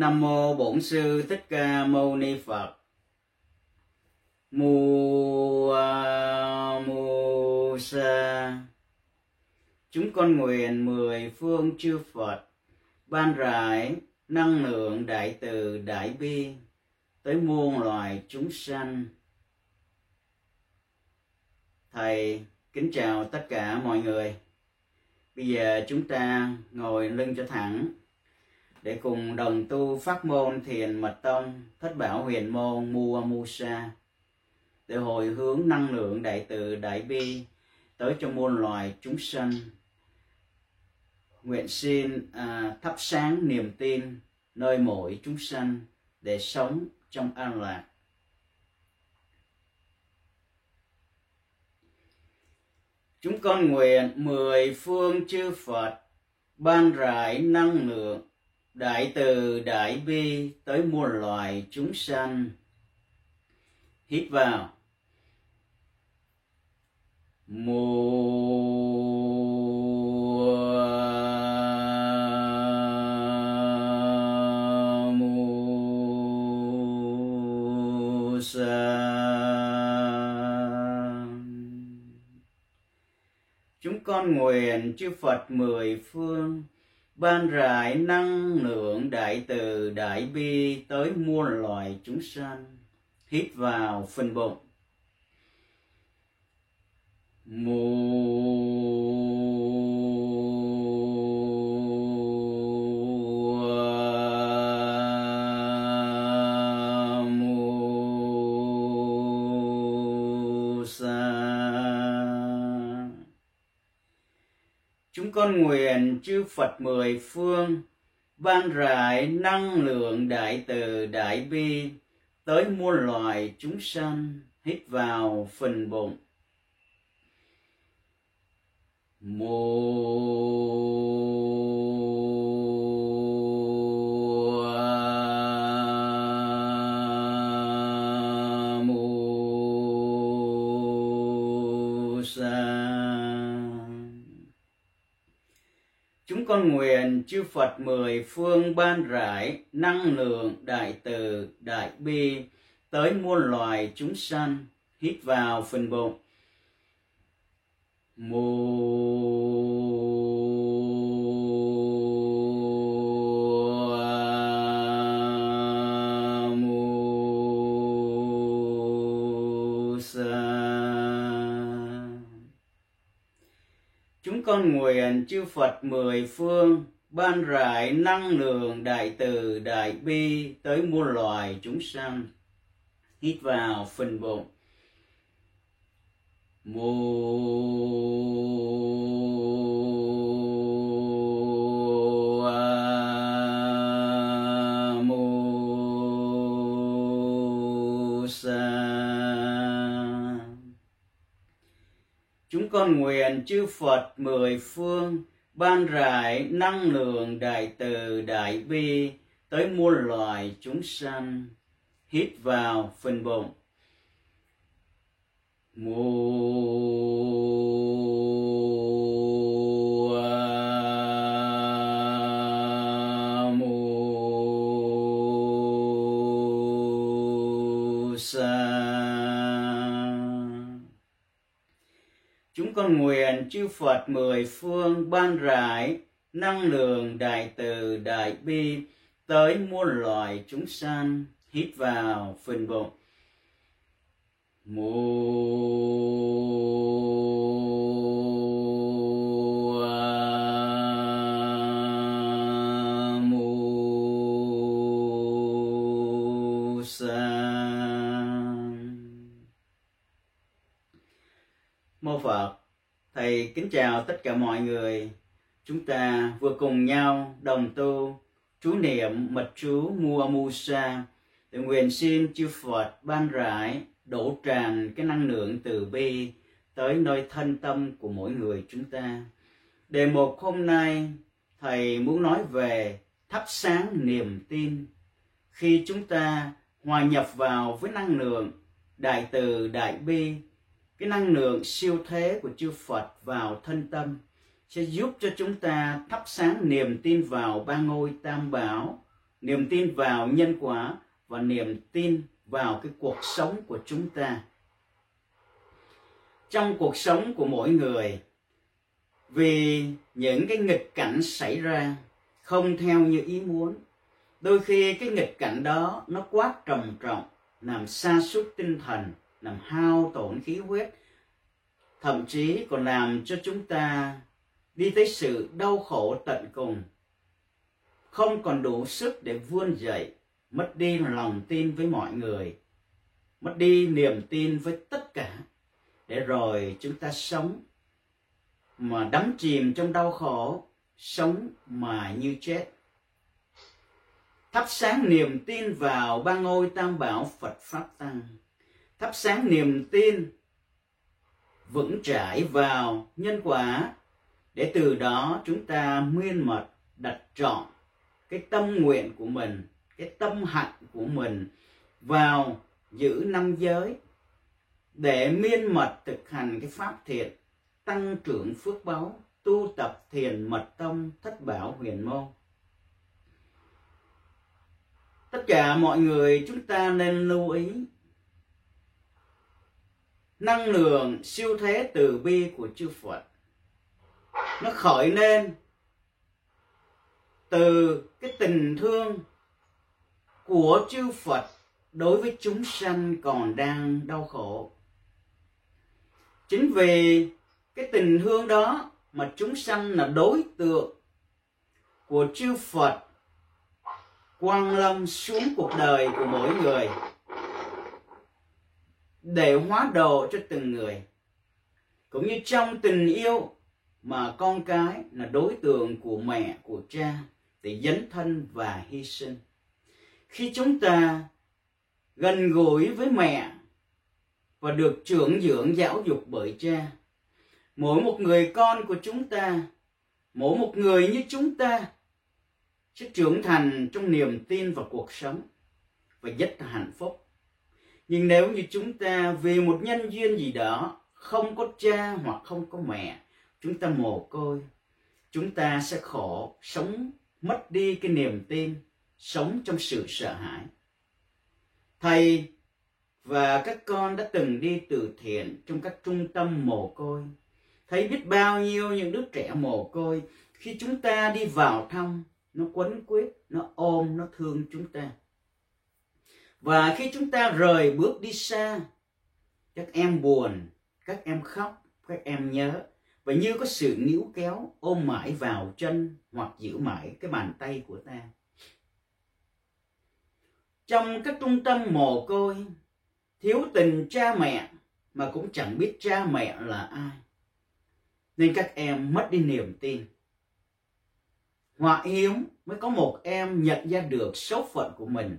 Nam mô Bổn sư Thích Ca Mâu Ni Phật. Mu, a, mu, sa. Chúng con nguyện mười phương chư Phật ban rải năng lượng đại từ đại bi tới muôn loài chúng sanh. Thầy kính chào tất cả mọi người. Bây giờ chúng ta ngồi lưng cho thẳng để cùng đồng tu pháp môn thiền mật tông thất bảo huyền môn mua musa để hồi hướng năng lượng đại từ đại bi tới cho muôn loài chúng sanh. Nguyện xin à, thắp sáng niềm tin nơi mỗi chúng sanh để sống trong an lạc. Chúng con nguyện mười phương chư Phật ban rải năng lượng đại từ đại bi tới muôn loài chúng sanh. Hít vào. Mùa. Chúng con nguyện chư Phật mười phương ban rải năng lượng đại từ đại bi tới muôn loài chúng sanh, hít vào phần bụng. Mùa chúng con nguyện chư Phật mười phương, ban rải năng lượng đại từ đại bi, tới muôn loài chúng sanh hít vào phần bụng. Mô chư Phật mười phương ban rải, năng lượng đại từ, đại bi, tới muôn loài chúng sanh, hít vào phần bụng. Chúng con nguyện chư Phật mười phương ban rải năng lượng đại từ đại bi tới muôn loài chúng sanh. Hít vào phần bụng. Mô chúng con nguyện chư Phật mười phương ban rải năng lượng đại từ đại bi tới muôn loài chúng sanh, hít vào phần bụng. Mùa chư Phật mười phương ban rải, năng lượng đại từ đại bi, tới muôn loài chúng sanh, hít vào phần bụng. Mô thầy kính chào tất cả mọi người. Chúng ta vừa cùng nhau đồng tu chú niệm mật chú mua musa để nguyện xin chư Phật ban rải, đổ tràn cái năng lượng từ bi tới nơi thân tâm của mỗi người chúng ta. Đề mục hôm nay, thầy muốn nói về thắp sáng niềm tin. Khi chúng ta hòa nhập vào với năng lượng đại từ đại bi cái năng lượng siêu thế của chư Phật vào thân tâm sẽ giúp cho chúng ta thắp sáng niềm tin vào ba ngôi tam bảo, niềm tin vào nhân quả và niềm tin vào cái cuộc sống của chúng ta. Trong cuộc sống của mỗi người, vì những cái nghịch cảnh xảy ra không theo như ý muốn, đôi khi cái nghịch cảnh đó nó quá trầm trọng, làm sa sút tinh thần làm hao tổn khí huyết, thậm chí còn làm cho chúng ta đi tới sự đau khổ tận cùng. Không còn đủ sức để vươn dậy, mất đi lòng tin với mọi người, mất đi niềm tin với tất cả, để rồi chúng ta sống mà đắm chìm trong đau khổ, sống mà như chết. Thắp sáng niềm tin vào ba ngôi tam bảo phật pháp tăng thắp sáng niềm tin, vững chãi vào nhân quả, để từ đó chúng ta nguyên mật, đặt trọn cái tâm nguyện của mình, cái tâm hạnh của mình vào giữ năm giới, để miên mật thực hành cái pháp thiện, tăng trưởng phước báu tu tập thiền mật tông, thất bảo huyền môn. Tất cả mọi người chúng ta nên lưu ý năng lượng siêu thế từ bi của chư Phật nó khởi lên từ cái tình thương của chư Phật đối với chúng sanh còn đang đau khổ. Chính vì cái tình thương đó mà chúng sanh là đối tượng của chư Phật quang lâm xuống cuộc đời của mỗi người để hóa đồ cho từng người. Cũng như trong tình yêu mà con cái là đối tượng của mẹ, của cha, để dấn thân và hy sinh. Khi chúng ta gần gũi với mẹ và được trưởng dưỡng giáo dục bởi cha, mỗi một người con của chúng ta, mỗi một người như chúng ta sẽ trưởng thành trong niềm tin vào cuộc sống và rất là hạnh phúc nhưng nếu như chúng ta vì một nhân duyên gì đó, không có cha hoặc không có mẹ, chúng ta mồ côi, chúng ta sẽ khổ, sống, mất đi cái niềm tin, sống trong sự sợ hãi. Thầy và các con đã từng đi từ thiện trong các trung tâm mồ côi. Thấy biết bao nhiêu những đứa trẻ mồ côi khi chúng ta đi vào thăm, nó quấn quýt, nó ôm, nó thương chúng ta và khi chúng ta rời bước đi xa, các em buồn, các em khóc, các em nhớ. Và như có sự níu kéo, ôm mãi vào chân hoặc giữ mãi cái bàn tay của ta. Trong các trung tâm mồ côi, thiếu tình cha mẹ mà cũng chẳng biết cha mẹ là ai. Nên các em mất đi niềm tin. Họa hiếm mới có một em nhận ra được số phận của mình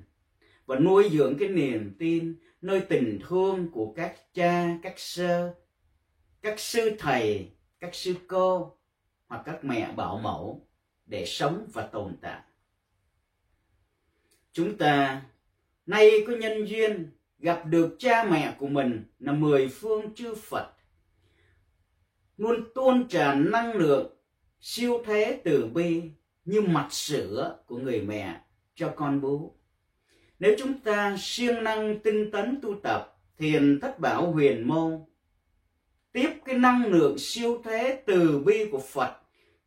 và nuôi dưỡng cái niềm tin, nơi tình thương của các cha, các sơ, các sư thầy, các sư cô hoặc các mẹ bảo mẫu để sống và tồn tại. Chúng ta nay có nhân duyên gặp được cha mẹ của mình là mười phương chư phật. Luôn tuôn tràn năng lượng siêu thế từ bi như mặt sữa của người mẹ cho con bú nếu chúng ta siêng năng tinh tấn tu tập thiền thất bảo huyền môn tiếp cái năng lượng siêu thế từ bi của Phật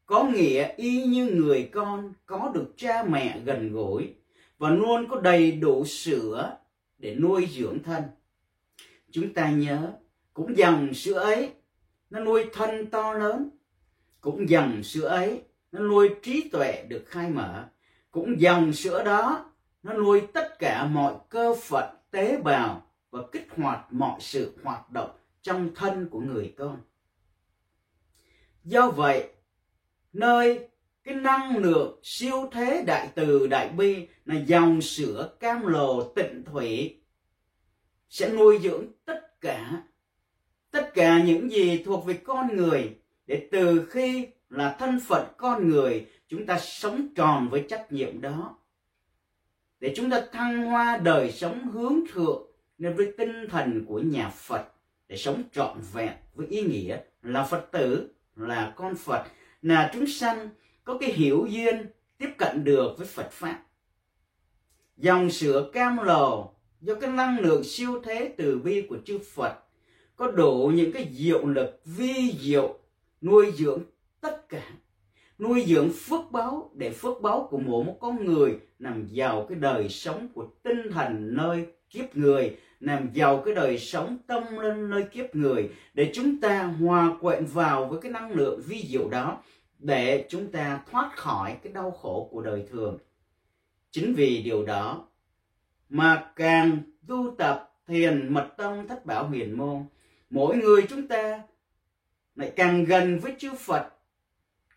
có nghĩa y như người con có được cha mẹ gần gũi và luôn có đầy đủ sữa để nuôi dưỡng thân. Chúng ta nhớ, cũng dòng sữa ấy nó nuôi thân to lớn, cũng dòng sữa ấy nó nuôi trí tuệ được khai mở, cũng dòng sữa đó nó nuôi tất cả mọi cơ phận tế bào và kích hoạt mọi sự hoạt động trong thân của người con. Do vậy, nơi cái năng lượng siêu thế đại từ đại bi là dòng sữa cam lồ tịnh thủy sẽ nuôi dưỡng tất cả tất cả những gì thuộc về con người để từ khi là thân phận con người chúng ta sống tròn với trách nhiệm đó để chúng ta thăng hoa đời sống hướng thượng nên với tinh thần của nhà Phật để sống trọn vẹn với ý nghĩa là Phật tử, là con Phật, là chúng sanh có cái hiểu duyên tiếp cận được với Phật Pháp. dòng sữa cam lồ do cái năng lượng siêu thế từ bi của chư Phật có đủ những cái diệu lực vi diệu nuôi dưỡng tất cả nuôi dưỡng phước báo để phước báo của mỗi một con người, nằm giàu cái đời sống của tinh thần nơi kiếp người, nằm giàu cái đời sống tâm linh nơi kiếp người, để chúng ta hòa quyện vào với cái năng lượng vi diệu đó, để chúng ta thoát khỏi cái đau khổ của đời thường. Chính vì điều đó mà càng tu tập thiền mật tông thất bảo huyền môn, mỗi người chúng ta lại càng gần với chư Phật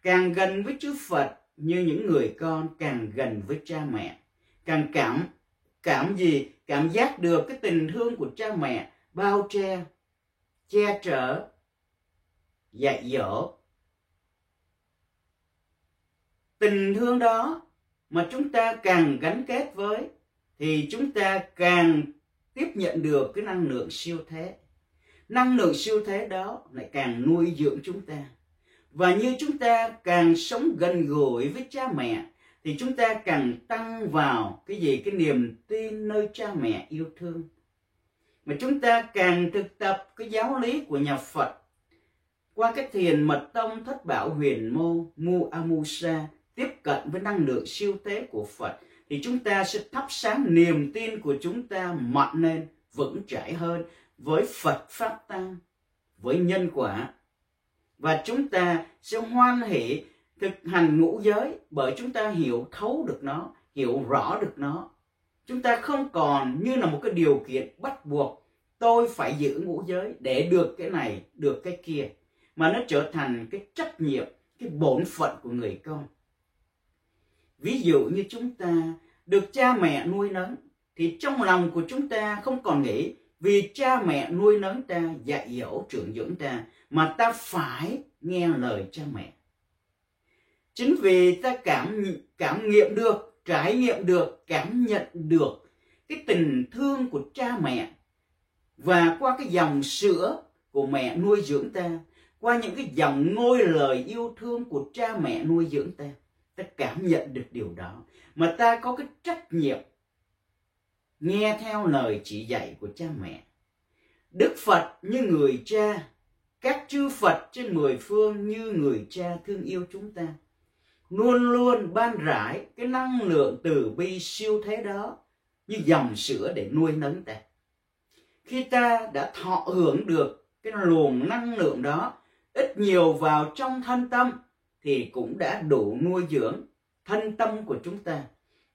càng gần với chư Phật như những người con, càng gần với cha mẹ. Càng cảm cảm gì? Cảm giác được cái tình thương của cha mẹ bao che che chở, dạy dỗ. Tình thương đó mà chúng ta càng gắn kết với thì chúng ta càng tiếp nhận được cái năng lượng siêu thế. Năng lượng siêu thế đó lại càng nuôi dưỡng chúng ta và như chúng ta càng sống gần gũi với cha mẹ, thì chúng ta càng tăng vào cái gì? Cái niềm tin nơi cha mẹ yêu thương. Mà chúng ta càng thực tập cái giáo lý của nhà Phật qua cái thiền mật tông thất bảo huyền mô mu amusa tiếp cận với năng lượng siêu thế của Phật, thì chúng ta sẽ thắp sáng niềm tin của chúng ta mạnh lên, vững chãi hơn với Phật pháp tăng, với nhân quả và chúng ta sẽ hoan hỷ thực hành ngũ giới bởi chúng ta hiểu thấu được nó, hiểu rõ được nó. Chúng ta không còn như là một cái điều kiện bắt buộc, tôi phải giữ ngũ giới để được cái này, được cái kia, mà nó trở thành cái trách nhiệm, cái bổn phận của người con. Ví dụ như chúng ta được cha mẹ nuôi nấng, thì trong lòng của chúng ta không còn nghĩ vì cha mẹ nuôi nấng ta, dạy dỗ, trưởng dưỡng ta mà ta phải nghe lời cha mẹ. Chính vì ta cảm cảm nghiệm được, trải nghiệm được, cảm nhận được cái tình thương của cha mẹ và qua cái dòng sữa của mẹ nuôi dưỡng ta, qua những cái dòng ngôi lời yêu thương của cha mẹ nuôi dưỡng ta ta cảm nhận được điều đó. Mà ta có cái trách nhiệm nghe theo lời chỉ dạy của cha mẹ. Đức phật như người cha các chư phật trên mười phương như người cha thương yêu chúng ta. Luôn luôn ban rải cái năng lượng từ bi siêu thế đó như dòng sữa để nuôi nấng ta. Khi ta đã thọ hưởng được cái luồng năng lượng đó, ít nhiều vào trong thân tâm thì cũng đã đủ nuôi dưỡng thân tâm của chúng ta.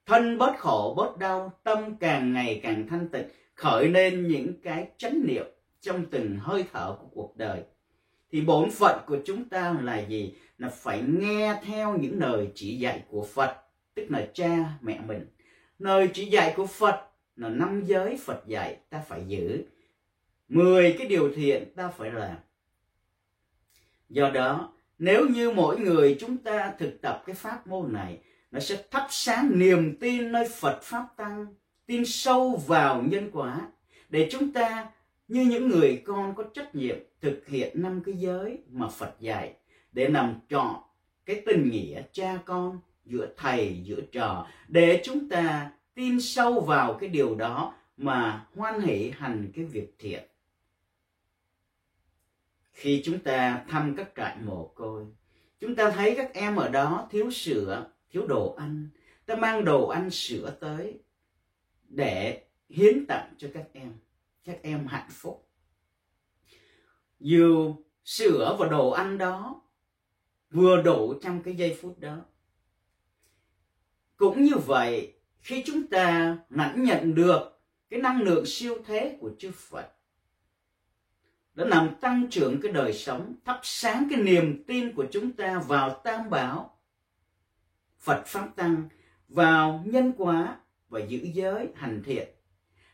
Thân bớt khổ, bớt đau, tâm càng ngày càng thanh tịnh, khởi lên những cái chánh niệm trong từng hơi thở của cuộc đời thì bổn phận của chúng ta là gì? Là phải nghe theo những lời chỉ dạy của phật, tức là cha, mẹ mình. Lời chỉ dạy của phật là năm giới phật dạy, ta phải giữ. Mười cái điều thiện ta phải làm. Do đó, nếu như mỗi người chúng ta thực tập cái pháp môn này, nó sẽ thắp sáng niềm tin nơi Phật pháp tăng, tin sâu vào nhân quả, để chúng ta như những người con có trách nhiệm thực hiện năm cái giới mà Phật dạy để nằm trọn cái tình nghĩa cha con giữa thầy, giữa trò, để chúng ta tin sâu vào cái điều đó mà hoan hỷ hành cái việc thiện. Khi chúng ta thăm các trại mồ côi, chúng ta thấy các em ở đó thiếu sữa, thiếu đồ ăn. Ta mang đồ ăn sữa tới để hiến tặng cho các em các em hạnh phúc. Dù sữa và đồ ăn đó vừa đủ trong cái giây phút đó. Cũng như vậy, khi chúng ta lãnh nhận được cái năng lượng siêu thế của chư Phật, đã làm tăng trưởng cái đời sống, thắp sáng cái niềm tin của chúng ta vào tam bảo, Phật pháp tăng, vào nhân quả và giữ giới hành thiện,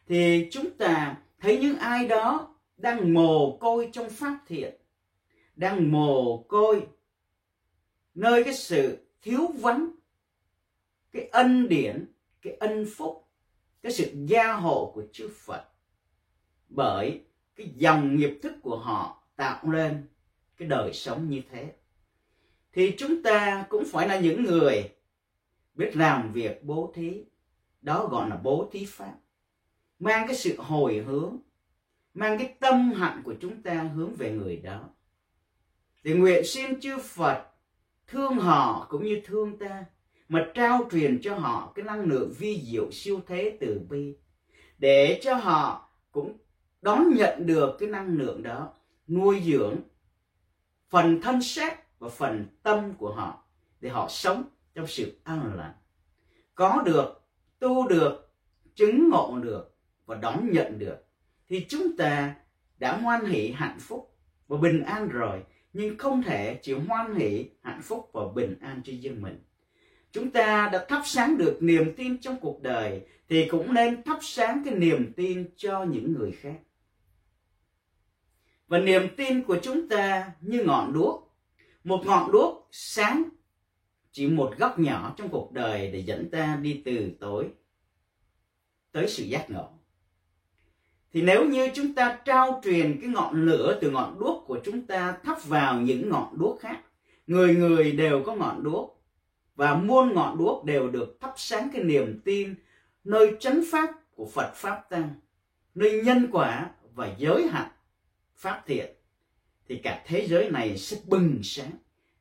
thì chúng ta thấy những ai đó đang mồ côi trong pháp thiện, đang mồ côi nơi cái sự thiếu vắng, cái ân điển, cái ân phúc, cái sự gia hộ của chư Phật, bởi cái dòng nghiệp thức của họ tạo lên cái đời sống như thế. Thì chúng ta cũng phải là những người biết làm việc bố thí, đó gọi là bố thí pháp mang cái sự hồi hướng, mang cái tâm hạnh của chúng ta hướng về người đó. Thì nguyện xin chư Phật thương họ cũng như thương ta, mà trao truyền cho họ cái năng lượng vi diệu siêu thế từ bi, để cho họ cũng đón nhận được cái năng lượng đó, nuôi dưỡng phần thân xác và phần tâm của họ, để họ sống trong sự an lành. Có được, tu được, chứng ngộ được và đón nhận được, thì chúng ta đã hoan hỷ hạnh phúc và bình an rồi, nhưng không thể chỉ hoan hỷ hạnh phúc và bình an cho riêng mình. Chúng ta đã thắp sáng được niềm tin trong cuộc đời, thì cũng nên thắp sáng cái niềm tin cho những người khác. Và niềm tin của chúng ta như ngọn đuốc. Một ngọn đuốc sáng chỉ một góc nhỏ trong cuộc đời để dẫn ta đi từ tối tới sự giác ngộ thì nếu như chúng ta trao truyền cái ngọn lửa từ ngọn đuốc của chúng ta thắp vào những ngọn đuốc khác, người người đều có ngọn đuốc và muôn ngọn đuốc đều được thắp sáng cái niềm tin nơi chánh pháp của Phật pháp tăng, nơi nhân quả và giới hạn pháp thiện, thì cả thế giới này sẽ bừng sáng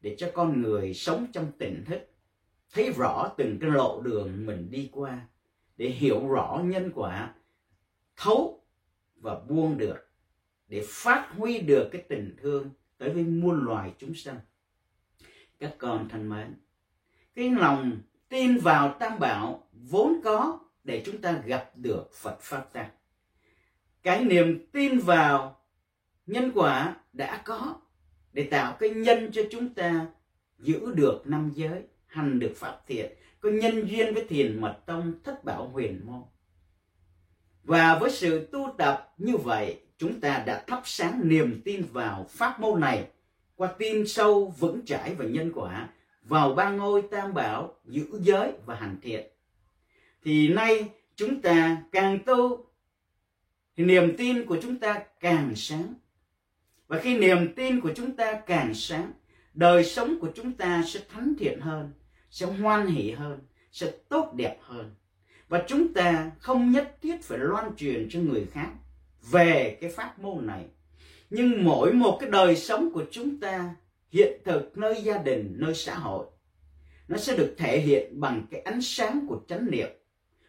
để cho con người sống trong tỉnh thức, thấy rõ từng cái lộ đường mình đi qua, để hiểu rõ nhân quả, thấu và buông được để phát huy được cái tình thương tới với muôn loài chúng sanh. Các con thân mến, cái lòng tin vào tam bảo vốn có để chúng ta gặp được phật pháp tăng. Cái niềm tin vào nhân quả đã có để tạo cái nhân cho chúng ta giữ được năm giới, hành được pháp thiện, có nhân duyên với thiền mật tông, thất bảo huyền môn và với sự tu tập như vậy, chúng ta đã thắp sáng niềm tin vào pháp môn này. Qua tin sâu vững chãi và nhân quả, vào ba ngôi tam bảo, giữ giới và hành thiện. Thì nay chúng ta càng tu, thì niềm tin của chúng ta càng sáng. Và khi niềm tin của chúng ta càng sáng, đời sống của chúng ta sẽ thánh thiện hơn, sẽ hoan hỷ hơn, sẽ tốt đẹp hơn và chúng ta không nhất thiết phải loan truyền cho người khác về cái pháp môn này. Nhưng mỗi một cái đời sống của chúng ta, hiện thực nơi gia đình, nơi xã hội, nó sẽ được thể hiện bằng cái ánh sáng của chánh niệm,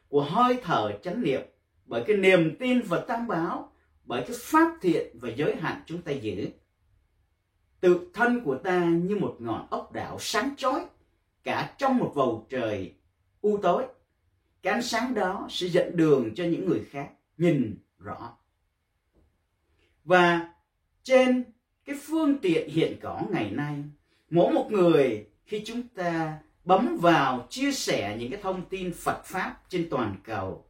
của hơi thở chánh niệm, bởi cái niềm tin và tam báo bởi cái pháp thiện và giới hạn chúng ta giữ. Tự thân của ta như một ngọn ốc đảo sáng chói, cả trong một bầu trời u tối cái ánh sáng đó sẽ dẫn đường cho những người khác nhìn rõ. Và trên cái phương tiện hiện có ngày nay, mỗi một người khi chúng ta bấm vào chia sẻ những cái thông tin Phật pháp trên toàn cầu,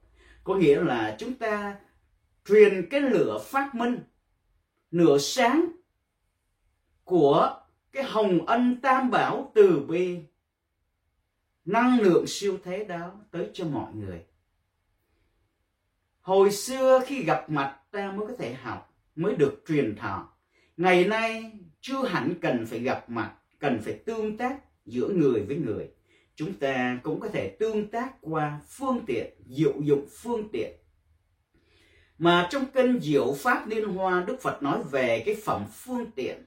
có nghĩa là chúng ta truyền cái lửa phát minh nửa sáng của cái hồng ân tam bảo từ bi năng lượng siêu thế đó tới cho mọi người. Hồi xưa khi gặp mặt ta mới có thể học, mới được truyền thọ. Ngày nay, chưa hẳn cần phải gặp mặt, cần phải tương tác giữa người với người. Chúng ta cũng có thể tương tác qua phương tiện, diệu dụng phương tiện. Mà trong kinh diệu pháp liên hoa, đức phật nói về cái phẩm phương tiện.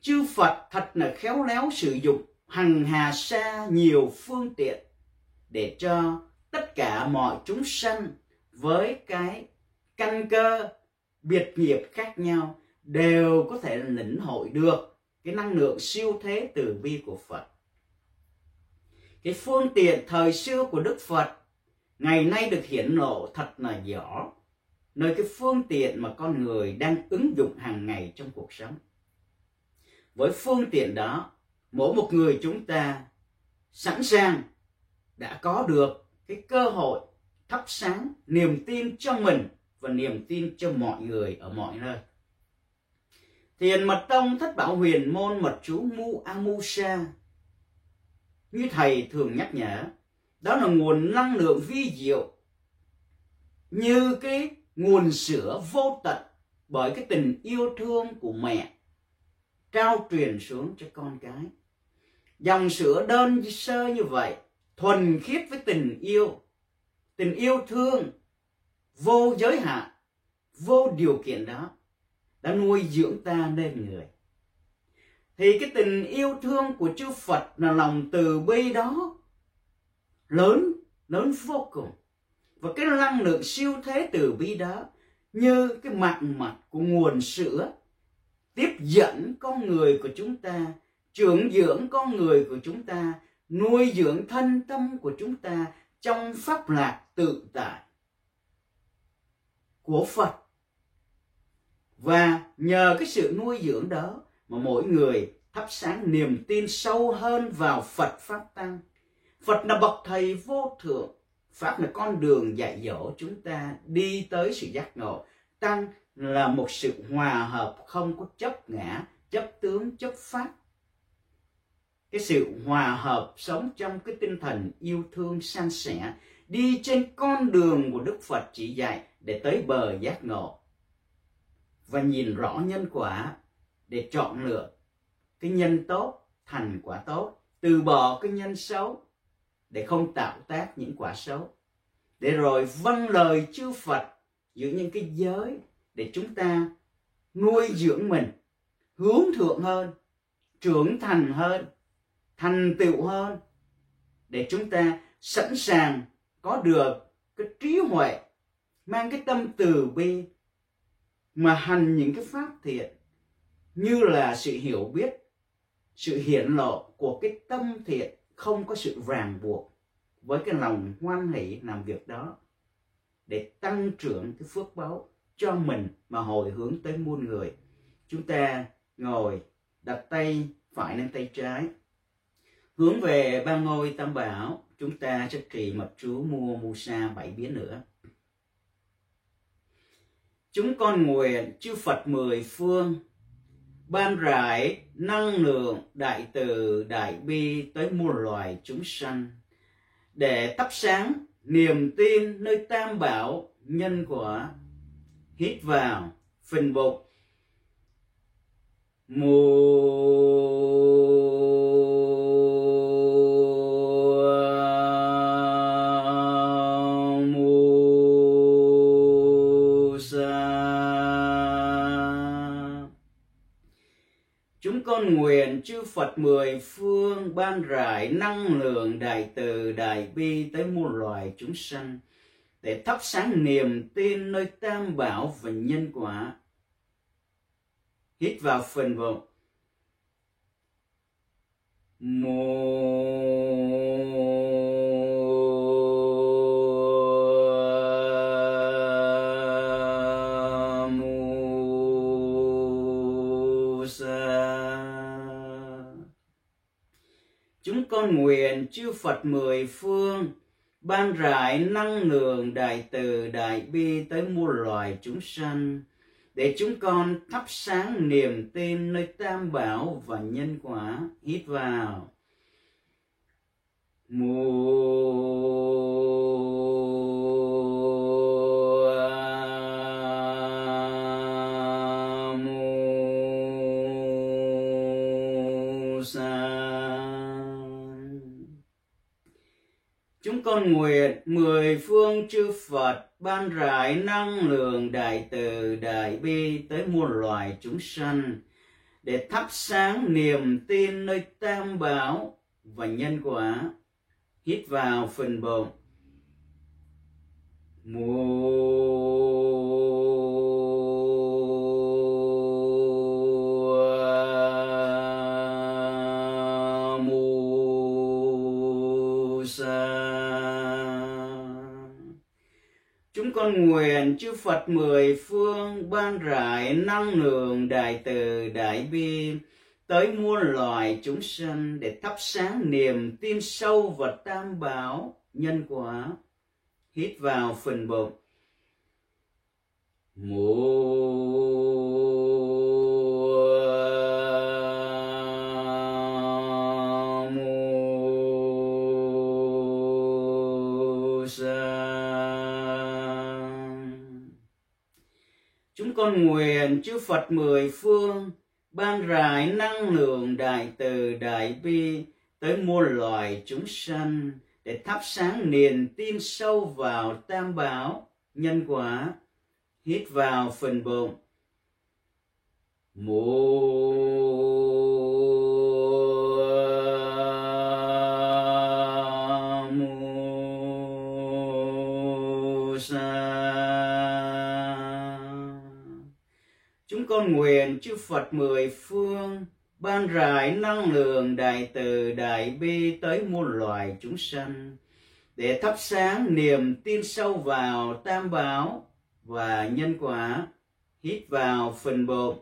Chư phật thật là khéo léo sử dụng hằng hà sa nhiều phương tiện để cho tất cả mọi chúng sanh với cái căn cơ biệt nghiệp khác nhau đều có thể lĩnh hội được cái năng lượng siêu thế từ bi của Phật. Cái phương tiện thời xưa của Đức Phật ngày nay được hiển lộ thật là rõ nơi cái phương tiện mà con người đang ứng dụng hàng ngày trong cuộc sống. Với phương tiện đó, mỗi một người chúng ta sẵn sàng đã có được cái cơ hội thắp sáng niềm tin cho mình và niềm tin cho mọi người ở mọi nơi. Thiền mật tông thất bảo huyền môn mật chú Mu Amusa như thầy thường nhắc nhở, đó là nguồn năng lượng vi diệu, như cái nguồn sữa vô tận bởi cái tình yêu thương của mẹ, trao truyền xuống cho con cái dòng sữa đơn sơ như vậy, thuần khiết với tình yêu. Tình yêu thương, vô giới hạn, vô điều kiện đó, đã nuôi dưỡng ta nên người. Thì cái tình yêu thương của chư Phật là lòng từ bi đó, lớn lớn vô cùng. Và cái năng lượng siêu thế từ bi đó, như cái mặt mặt của nguồn sữa, tiếp dẫn con người của chúng ta trưởng dưỡng con người của chúng ta nuôi dưỡng thân tâm của chúng ta trong pháp lạc tự tại của Phật và nhờ cái sự nuôi dưỡng đó mà mỗi người thắp sáng niềm tin sâu hơn vào Phật Pháp Tăng. Phật là bậc thầy vô thượng, Pháp là con đường dạy dỗ chúng ta đi tới sự giác ngộ. Tăng là một sự hòa hợp không có chấp ngã, chấp tướng, chấp pháp. Cái sự hòa hợp sống trong cái tinh thần yêu thương san sẻ, đi trên con đường của Đức Phật chỉ dạy để tới bờ giác ngộ. Và nhìn rõ nhân quả để chọn lựa cái nhân tốt thành quả tốt từ bỏ cái nhân xấu để không tạo tác những quả xấu. Để rồi vâng lời chư Phật giữ những cái giới để chúng ta nuôi dưỡng mình hướng thượng hơn trưởng thành hơn thành tựu hơn, để chúng ta sẵn sàng có được cái trí huệ, mang cái tâm từ bi, mà hành những cái pháp thiện như là sự hiểu biết, sự hiển lộ của cái tâm thiện không có sự ràng buộc với cái lòng hoan hỷ làm việc đó, để tăng trưởng cái phước báo cho mình mà hồi hướng tới muôn người. Chúng ta ngồi, đặt tay phải lên tay trái hướng về ba ngôi tam bảo, chúng ta sẽ trì mật chú mua mu sa bảy biến nữa. Chúng con nguyện chư Phật mười phương, ban rải năng lượng đại từ đại bi tới muôn loài chúng sanh, để thắp sáng niềm tin nơi tam bảo nhân quả, hít vào, phình bụng mùa nguyện chư Phật mười phương ban rải năng lượng đại từ đại bi tới muôn loài chúng sanh, để thắp sáng niềm tin nơi tam bảo và nhân quả. Hít vào phần bụng. Mô con nguyện chư Phật mười phương, ban rải năng lượng đại từ đại bi tới muôn loài chúng sanh, để chúng con thắp sáng niềm tin nơi tam bảo và nhân quả hít vào. Mùa nguyện mười phương chư Phật ban rải năng lượng đại từ đại bi tới muôn loài chúng sanh để thắp sáng niềm tin nơi tam bảo và nhân quả. Hít vào phần bụng. Mùa nguyện chư Phật mười phương ban rải năng lượng đại từ, đại bi, tới muôn loài chúng sanh để thắp sáng niềm tin sâu vào tam bảo nhân quả. Hít vào phần bụng. Mùa con nguyện chư Phật mười phương, ban rải năng lượng đại từ đại bi tới muôn loài chúng sanh để thắp sáng niềm tin sâu vào tam bảo, nhân quả, hít vào phần bụng. Mô chư Phật mười phương, ban rải năng lượng đại từ đại bi tới muôn loài chúng sanh, để thắp sáng niềm tin sâu vào tam bảo và nhân quả, hít vào phần bụng.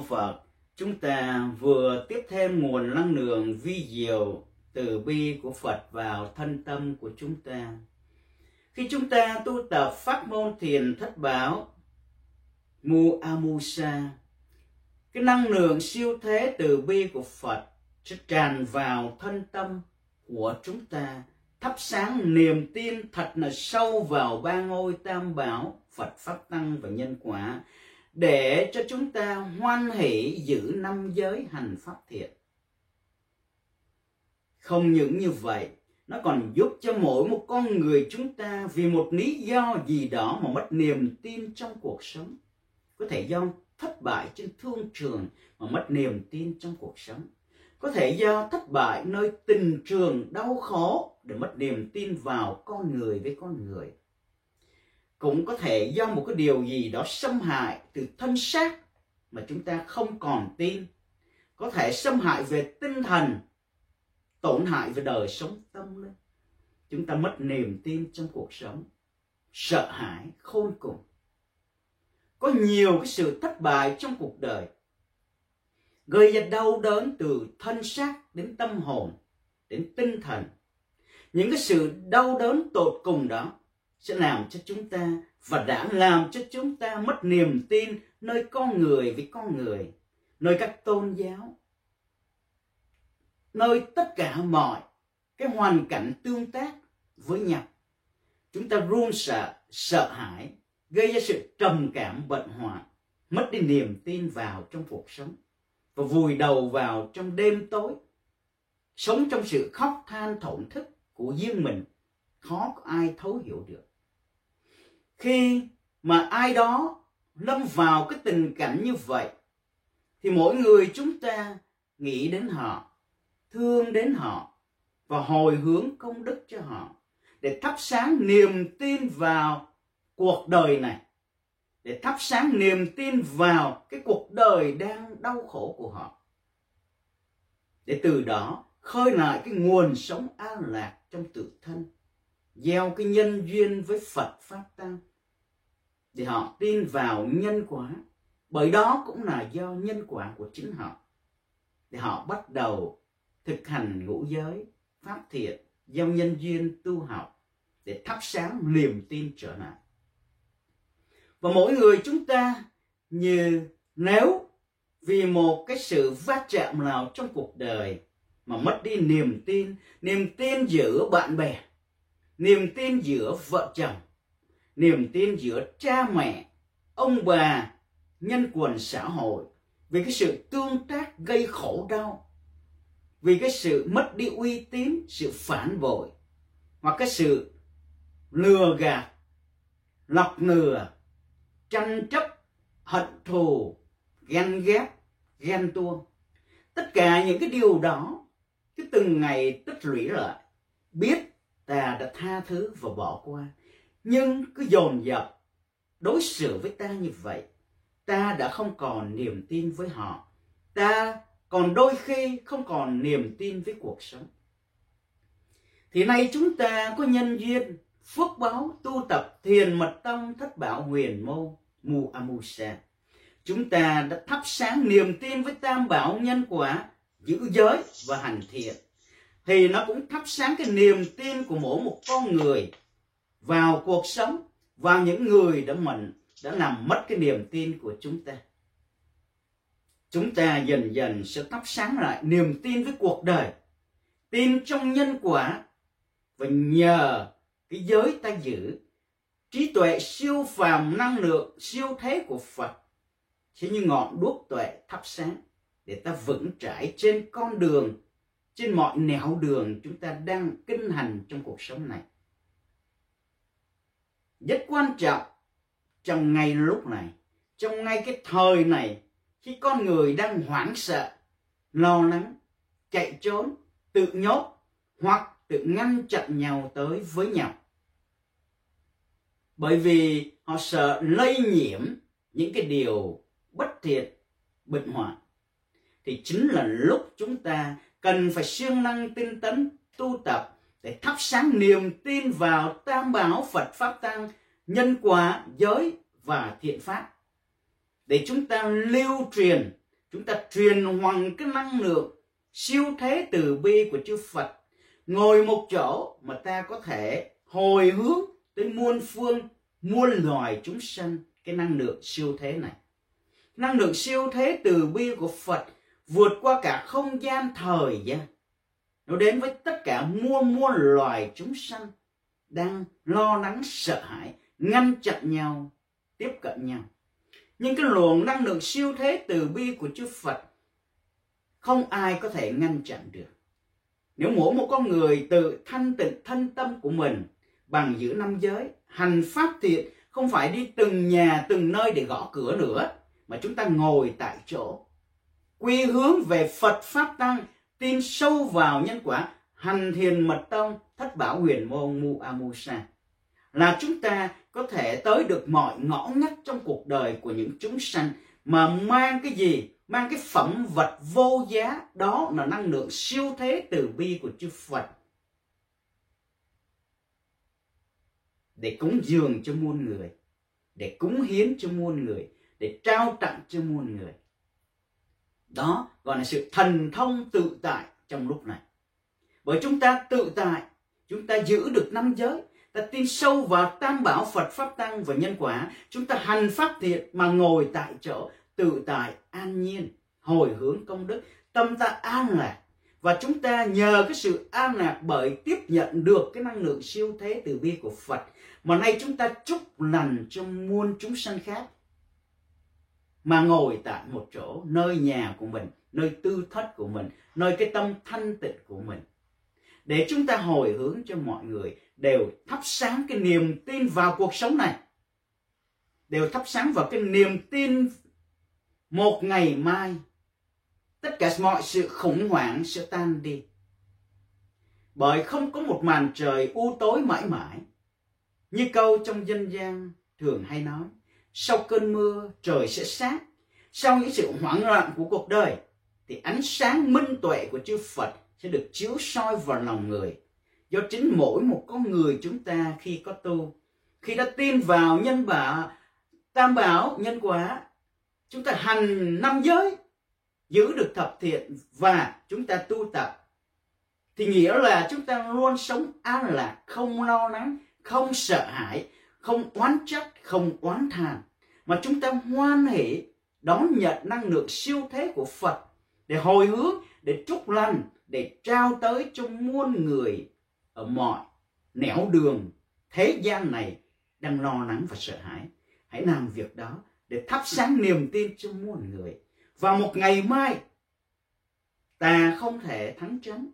Phật, chúng ta vừa tiếp thêm nguồn năng lượng vi diệu từ bi của Phật vào thân tâm của chúng ta. Khi chúng ta tu tập pháp môn thiền thất bảo Mu Amusa, cái năng lượng siêu thế từ bi của Phật sẽ tràn vào thân tâm của chúng ta, thắp sáng niềm tin thật là sâu vào ba ngôi tam bảo Phật Pháp Tăng và Nhân Quả để cho chúng ta hoan hỷ giữ năm giới hành pháp thiện. Không những như vậy, nó còn giúp cho mỗi một con người chúng ta vì một lý do gì đó mà mất niềm tin trong cuộc sống. Có thể do thất bại trên thương trường mà mất niềm tin trong cuộc sống. Có thể do thất bại nơi tình trường đau khổ để mất niềm tin vào con người với con người cũng có thể do một cái điều gì đó xâm hại từ thân xác mà chúng ta không còn tin. Có thể xâm hại về tinh thần, tổn hại về đời sống tâm linh. Chúng ta mất niềm tin trong cuộc sống, sợ hãi, khôn cùng. Có nhiều cái sự thất bại trong cuộc đời, gây ra đau đớn từ thân xác đến tâm hồn, đến tinh thần. Những cái sự đau đớn tột cùng đó sẽ làm cho chúng ta và đã làm cho chúng ta mất niềm tin nơi con người với con người, nơi các tôn giáo, nơi tất cả mọi cái hoàn cảnh tương tác với nhau. Chúng ta run sợ, sợ hãi, gây ra sự trầm cảm bệnh hoạn, mất đi niềm tin vào trong cuộc sống và vùi đầu vào trong đêm tối, sống trong sự khóc than thổn thức của riêng mình, khó có ai thấu hiểu được khi mà ai đó lâm vào cái tình cảnh như vậy, thì mỗi người chúng ta nghĩ đến họ, thương đến họ và hồi hướng công đức cho họ để thắp sáng niềm tin vào cuộc đời này, để thắp sáng niềm tin vào cái cuộc đời đang đau khổ của họ. Để từ đó khơi lại cái nguồn sống an lạc trong tự thân, gieo cái nhân duyên với Phật Pháp Tăng thì họ tin vào nhân quả. Bởi đó cũng là do nhân quả của chính họ. Thì họ bắt đầu thực hành ngũ giới, pháp thiện gieo nhân duyên tu học để thắp sáng niềm tin trở lại. Và mỗi người chúng ta, như nếu vì một cái sự va chạm nào trong cuộc đời mà mất đi niềm tin niềm tin giữa bạn bè, niềm tin giữa vợ chồng niềm tin giữa cha mẹ, ông bà, nhân quần xã hội vì cái sự tương tác gây khổ đau, vì cái sự mất đi uy tín, sự phản bội hoặc cái sự lừa gạt, lọc lừa tranh chấp, hận thù, ghen ghét, ghen tuông. Tất cả những cái điều đó, cứ từng ngày tích lũy lại, biết ta đã tha thứ và bỏ qua nhưng cứ dồn dập đối xử với ta như vậy, ta đã không còn niềm tin với họ. Ta còn đôi khi không còn niềm tin với cuộc sống. Thì nay chúng ta có nhân duyên phước báo tu tập thiền mật tông thất bảo huyền mô mu amusa chúng ta đã thắp sáng niềm tin với tam bảo nhân quả, giữ giới và hành thiện thì nó cũng thắp sáng cái niềm tin của mỗi một con người vào cuộc sống, vào những người đã mình đã làm mất cái niềm tin của chúng ta. Chúng ta dần dần sẽ thắp sáng lại niềm tin với cuộc đời, tin trong nhân quả, và nhờ cái giới ta giữ, trí tuệ siêu phàm năng lượng, siêu thế của Phật, sẽ như ngọn đuốc tuệ thắp sáng để ta vững trải trên con đường, trên mọi nẻo đường chúng ta đang kinh hành trong cuộc sống này rất quan trọng trong ngay lúc này, trong ngay cái thời này, khi con người đang hoảng sợ, lo lắng, chạy trốn, tự nhốt hoặc tự ngăn chặn nhau tới với nhau. Bởi vì họ sợ lây nhiễm những cái điều bất thiện bệnh hoạn. Thì chính là lúc chúng ta cần phải siêng năng tinh tấn, tu tập để thắp sáng niềm tin vào tam bảo Phật Pháp Tăng, nhân quả, giới và thiện pháp. Để chúng ta lưu truyền, chúng ta truyền hoàng cái năng lượng siêu thế từ bi của chư Phật ngồi một chỗ mà ta có thể hồi hướng tới muôn phương muôn loài chúng sanh cái năng lượng siêu thế này năng lượng siêu thế từ bi của Phật vượt qua cả không gian thời gian nó đến với tất cả muôn muôn loài chúng sanh đang lo lắng, sợ hãi, ngăn chặn nhau, tiếp cận nhau. Nhưng cái luồng năng lượng siêu thế từ bi của chư Phật không ai có thể ngăn chặn được. Nếu mỗi một con người tự thanh tịnh thân tâm của mình bằng giữ năm giới, hành pháp thiện, không phải đi từng nhà, từng nơi để gõ cửa nữa, mà chúng ta ngồi tại chỗ, quy hướng về Phật pháp tăng tin sâu vào nhân quả, hành thiền mật tông, thất bảo huyền môn mu amusa là chúng ta có thể tới được mọi ngõ ngách trong cuộc đời của những chúng sanh mà mang cái gì, mang cái phẩm vật vô giá, đó là năng lượng siêu thế từ bi của chư Phật. Để cúng dường cho muôn người, để cúng hiến cho muôn người, để trao tặng cho muôn người đó, gọi là sự thần thông tự tại trong lúc này. Bởi chúng ta tự tại, chúng ta giữ được năm giới, ta tin sâu vào tam bảo phật, pháp tăng và nhân quả, chúng ta hành pháp thiện mà ngồi tại chỗ, tự tại, an nhiên, hồi hướng công đức, tâm ta an lạc. Và chúng ta nhờ cái sự an lạc bởi tiếp nhận được cái năng lượng siêu thế từ bi của Phật, mà nay chúng ta chúc lành cho muôn chúng sanh khác mà ngồi tại một chỗ, nơi nhà của mình, nơi tư thất của mình, nơi cái tâm thanh tịnh của mình. Để chúng ta hồi hướng cho mọi người đều thắp sáng cái niềm tin vào cuộc sống này. Đều thắp sáng vào cái niềm tin một ngày mai, tất cả mọi sự khủng hoảng sẽ tan đi. Bởi không có một màn trời u tối mãi mãi, như câu trong dân gian thường hay nói sau cơn mưa, trời sẽ sáng. Sau những sự hoảng loạn của cuộc đời, thì ánh sáng minh tuệ của chư Phật sẽ được chiếu soi vào lòng người. Do chính mỗi một con người chúng ta khi có tu, khi đã tin vào nhân bảo tam bảo, nhân quả, chúng ta hành năm giới, giữ được thập thiện và chúng ta tu tập. Thì nghĩa là chúng ta luôn sống an lạc, không lo lắng, không sợ hãi không oán trách, không oán than mà chúng ta hoan hỷ, đón nhận năng lượng siêu thế của Phật để hồi hướng, để chúc lành, để trao tới cho muôn người ở mọi nẻo đường thế gian này đang lo lắng và sợ hãi. Hãy làm việc đó để thắp sáng niềm tin cho muôn người. Và một ngày mai, ta không thể thắng tránh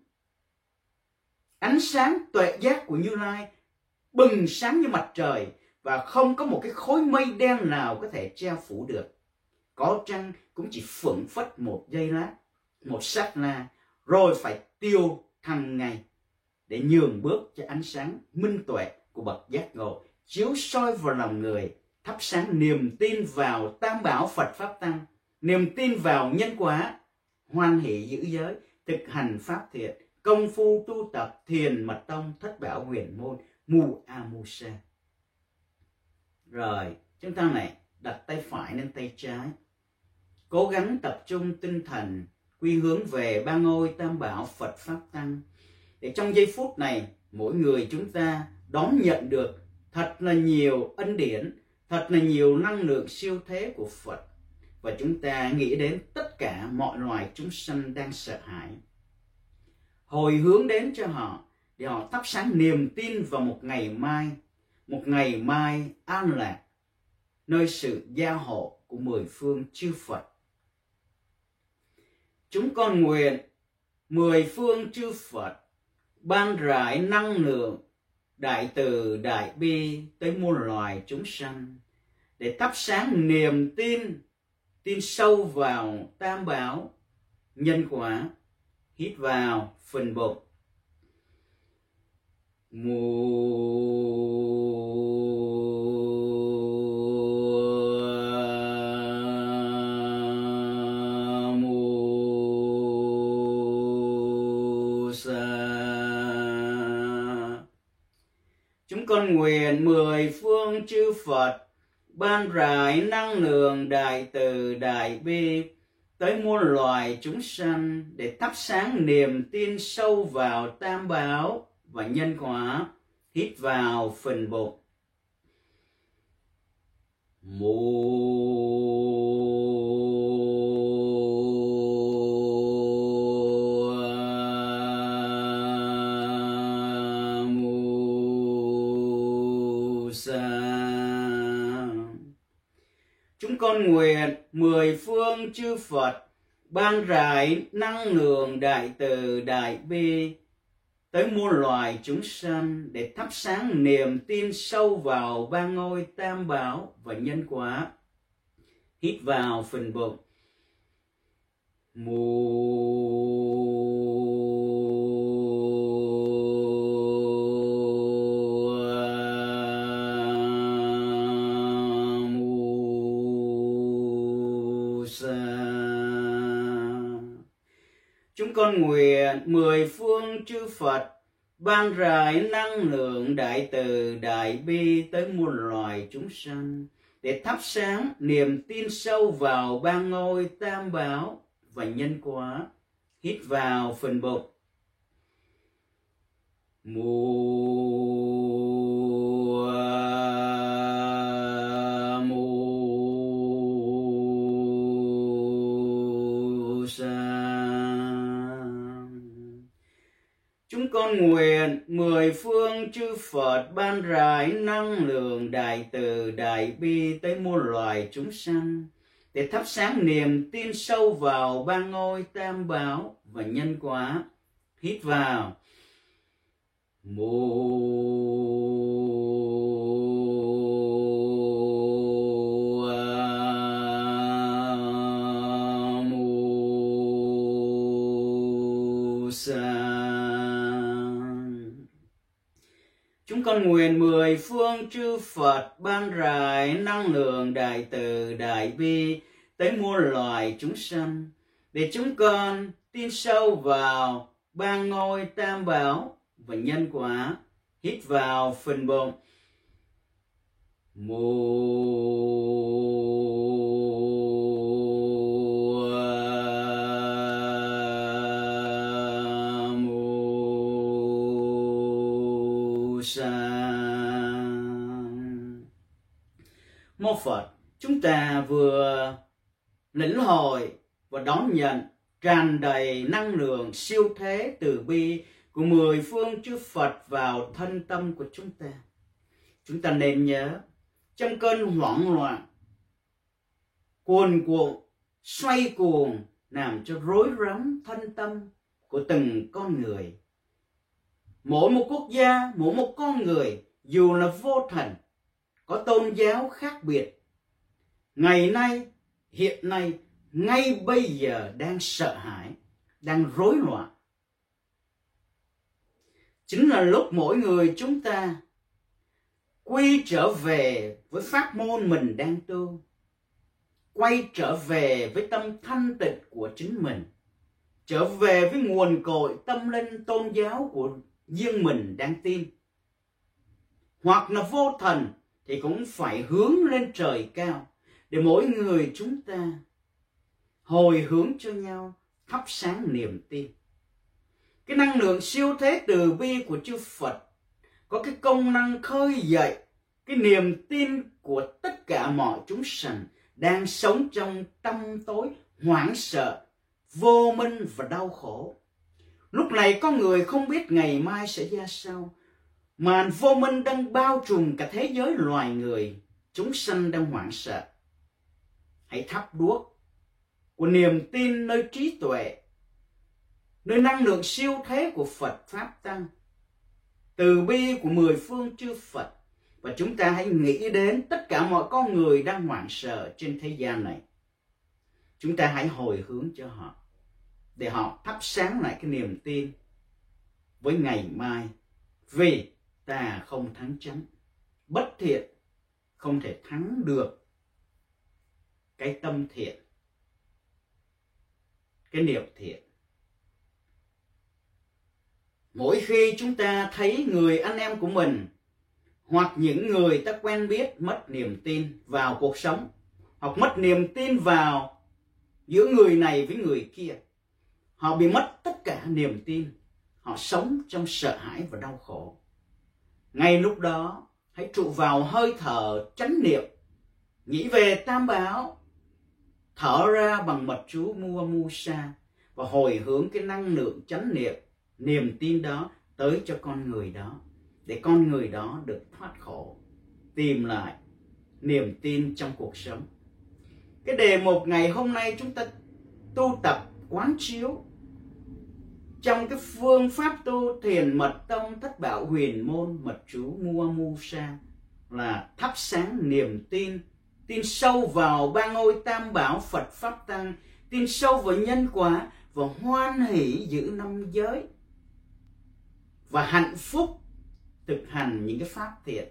ánh sáng tuệ giác của như lai bừng sáng như mặt trời và không có một cái khối mây đen nào có thể che phủ được. Có chăng cũng chỉ phượng phất một giây lát, một sát na, rồi phải tiêu thăng ngay, để nhường bước cho ánh sáng minh tuệ của bậc giác ngộ chiếu soi vào lòng người, thắp sáng niềm tin vào tam bảo phật pháp tăng, niềm tin vào nhân quả, hoan hỷ giữ giới, thực hành pháp thiện, công phu tu tập thiền mật tông thất bảo huyền môn mu a mu sa rồi, chúng ta này đặt tay phải lên tay trái. Cố gắng tập trung tinh thần, quy hướng về ba ngôi tam bảo phật pháp tăng. Để trong giây phút này, mỗi người chúng ta đón nhận được thật là nhiều ân điển, thật là nhiều năng lượng siêu thế của phật. Và chúng ta nghĩ đến tất cả mọi loài chúng sanh đang sợ hãi. Hồi hướng đến cho họ để họ thắp sáng niềm tin vào một ngày mai, một ngày mai an lạc, nơi sự gia hộ của mười phương chư Phật. Chúng con nguyện mười phương chư Phật ban rải năng lượng đại từ đại bi tới muôn loài chúng sanh để thắp sáng niềm tin tin sâu vào tam bảo nhân quả hít vào phần bụng con nguyện mười phương chư Phật, ban rải năng lượng đại từ đại bi, tới muôn loài chúng sanh để thắp sáng niềm tin sâu vào tam bảo và nhân quả hít vào phần bụng. Mùa con nguyện mười phương chư Phật ban rải năng lượng đại từ đại bi tới muôn loài chúng sanh để thắp sáng niềm tin sâu vào ba ngôi tam bảo và nhân quả. Hít vào phần bụng. Mùa nguyện mười phương chư Phật, ban rải năng lượng đại từ đại bi tới muôn loài chúng sanh, để thắp sáng niềm tin sâu vào ba ngôi tam bảo và nhân quả, hít vào phần bụng. Mùa nguyện, mười phương chư Phật ban rải năng lượng đại từ đại bi tới muôn loài chúng sanh, để thắp sáng niềm tin sâu vào ba ngôi tam bảo và nhân quả. Hít vào. Mùa mười phương chư Phật ban rải năng lượng đại từ đại bi tới muôn loài chúng sanh, để chúng con tin sâu vào ba ngôi tam bảo và nhân quả, hít vào phần bụng. Mùa ta vừa lĩnh hội và đón nhận tràn đầy năng lượng siêu thế từ bi của mười phương chư Phật vào thân tâm của chúng ta. Chúng ta nên nhớ, trong cơn hoảng loạn, cuồn cuộn, xoay cuồng, làm cho rối rắm thân tâm của từng con người. Mỗi một quốc gia, mỗi một con người, dù là vô thần, có tôn giáo khác biệt ngày nay, hiện nay, ngay bây giờ đang sợ hãi, đang rối loạn. Chính là lúc mỗi người chúng ta quy trở về với pháp môn mình đang tu, quay trở về với tâm thanh tịnh của chính mình, trở về với nguồn cội tâm linh tôn giáo của riêng mình đang tin. Hoặc là vô thần thì cũng phải hướng lên trời cao để mỗi người chúng ta hồi hướng cho nhau, thắp sáng niềm tin. Cái năng lượng siêu thế từ bi của chư Phật có cái công năng khơi dậy cái niềm tin của tất cả mọi chúng sanh đang sống trong tâm tối, hoảng sợ, vô minh và đau khổ. Lúc này có người không biết ngày mai sẽ ra sao, màn vô minh đang bao trùm cả thế giới loài người. Chúng sanh đang hoảng sợ hãy thắp đuốc của niềm tin nơi trí tuệ, nơi năng lượng siêu thế của phật pháp tăng. Từ bi của mười phương chư phật. Và chúng ta hãy nghĩ đến tất cả mọi con người đang hoảng sợ trên thế gian này. Chúng ta hãy hồi hướng cho họ, để họ thắp sáng lại cái niềm tin với ngày mai. Vì ta không thắng chắn, bất thiện không thể thắng được cái tâm thiện, cái niệm thiện. Mỗi khi chúng ta thấy người anh em của mình hoặc những người ta quen biết mất niềm tin vào cuộc sống hoặc mất niềm tin vào giữa người này với người kia, họ bị mất tất cả niềm tin. Họ sống trong sợ hãi và đau khổ. Ngay lúc đó, hãy trụ vào hơi thở chánh niệm, nghĩ về tam bảo thở ra bằng mật chú mua mu sa và hồi hướng cái năng lượng chánh niệm, niềm tin đó tới cho con người đó, để con người đó được thoát khổ, tìm lại niềm tin trong cuộc sống. Cái đề một ngày hôm nay chúng ta tu tập quán chiếu. Trong cái phương pháp tu thiền mật tông thất bảo huyền môn, mật chú mua mu sa là thắp sáng niềm tin tin sâu vào ba ngôi tam bảo phật pháp tăng tin sâu vào nhân quả và hoan hỷ giữ năm giới và hạnh phúc thực hành những cái pháp thiện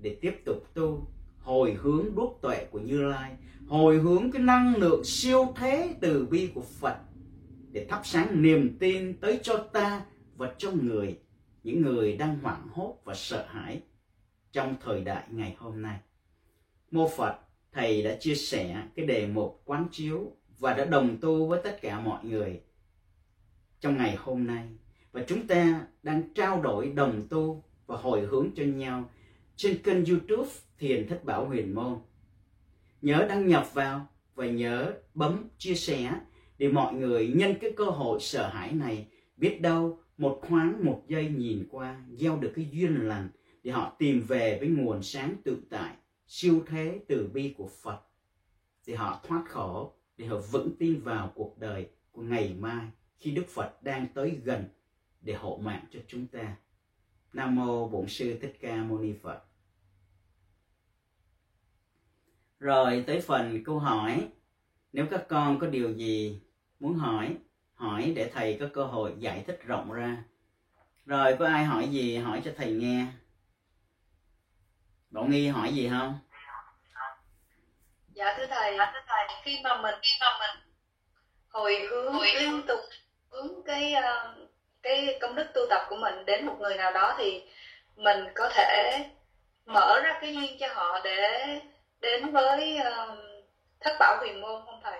để tiếp tục tu hồi hướng đốt tuệ của Như Lai, hồi hướng cái năng lượng siêu thế từ bi của Phật để thắp sáng niềm tin tới cho ta và cho người, những người đang hoảng hốt và sợ hãi trong thời đại ngày hôm nay. Mô Phật, Thầy đã chia sẻ cái đề mục quán chiếu và đã đồng tu với tất cả mọi người trong ngày hôm nay. Và chúng ta đang trao đổi, đồng tu và hồi hướng cho nhau trên kênh youtube Thiền Thất Bảo Huyền Môn. Nhớ đăng nhập vào và nhớ bấm chia sẻ để mọi người nhân cái cơ hội sợ hãi này biết đâu một khoáng, một giây nhìn qua, gieo được cái duyên lành để họ tìm về với nguồn sáng tự tại siêu thế từ bi của Phật để họ thoát khổ để họ vững tin vào cuộc đời của ngày mai khi Đức Phật đang tới gần để hộ mạng cho chúng ta. Nam mô Bổn sư Thích Ca Mâu Ni Phật. Rồi tới phần câu hỏi. Nếu các con có điều gì muốn hỏi, hỏi để thầy có cơ hội giải thích rộng ra. Rồi có ai hỏi gì hỏi cho thầy nghe. Bảo Nghi hỏi gì không? Dạ thưa thầy, dạ, thưa thầy. Khi mà mình khi mà mình hồi hướng hồi liên tục hướng cái uh, cái công đức tu tập của mình đến một người nào đó thì mình có thể mở ra cái duyên cho họ để đến với uh, thất bảo huyền môn không thầy?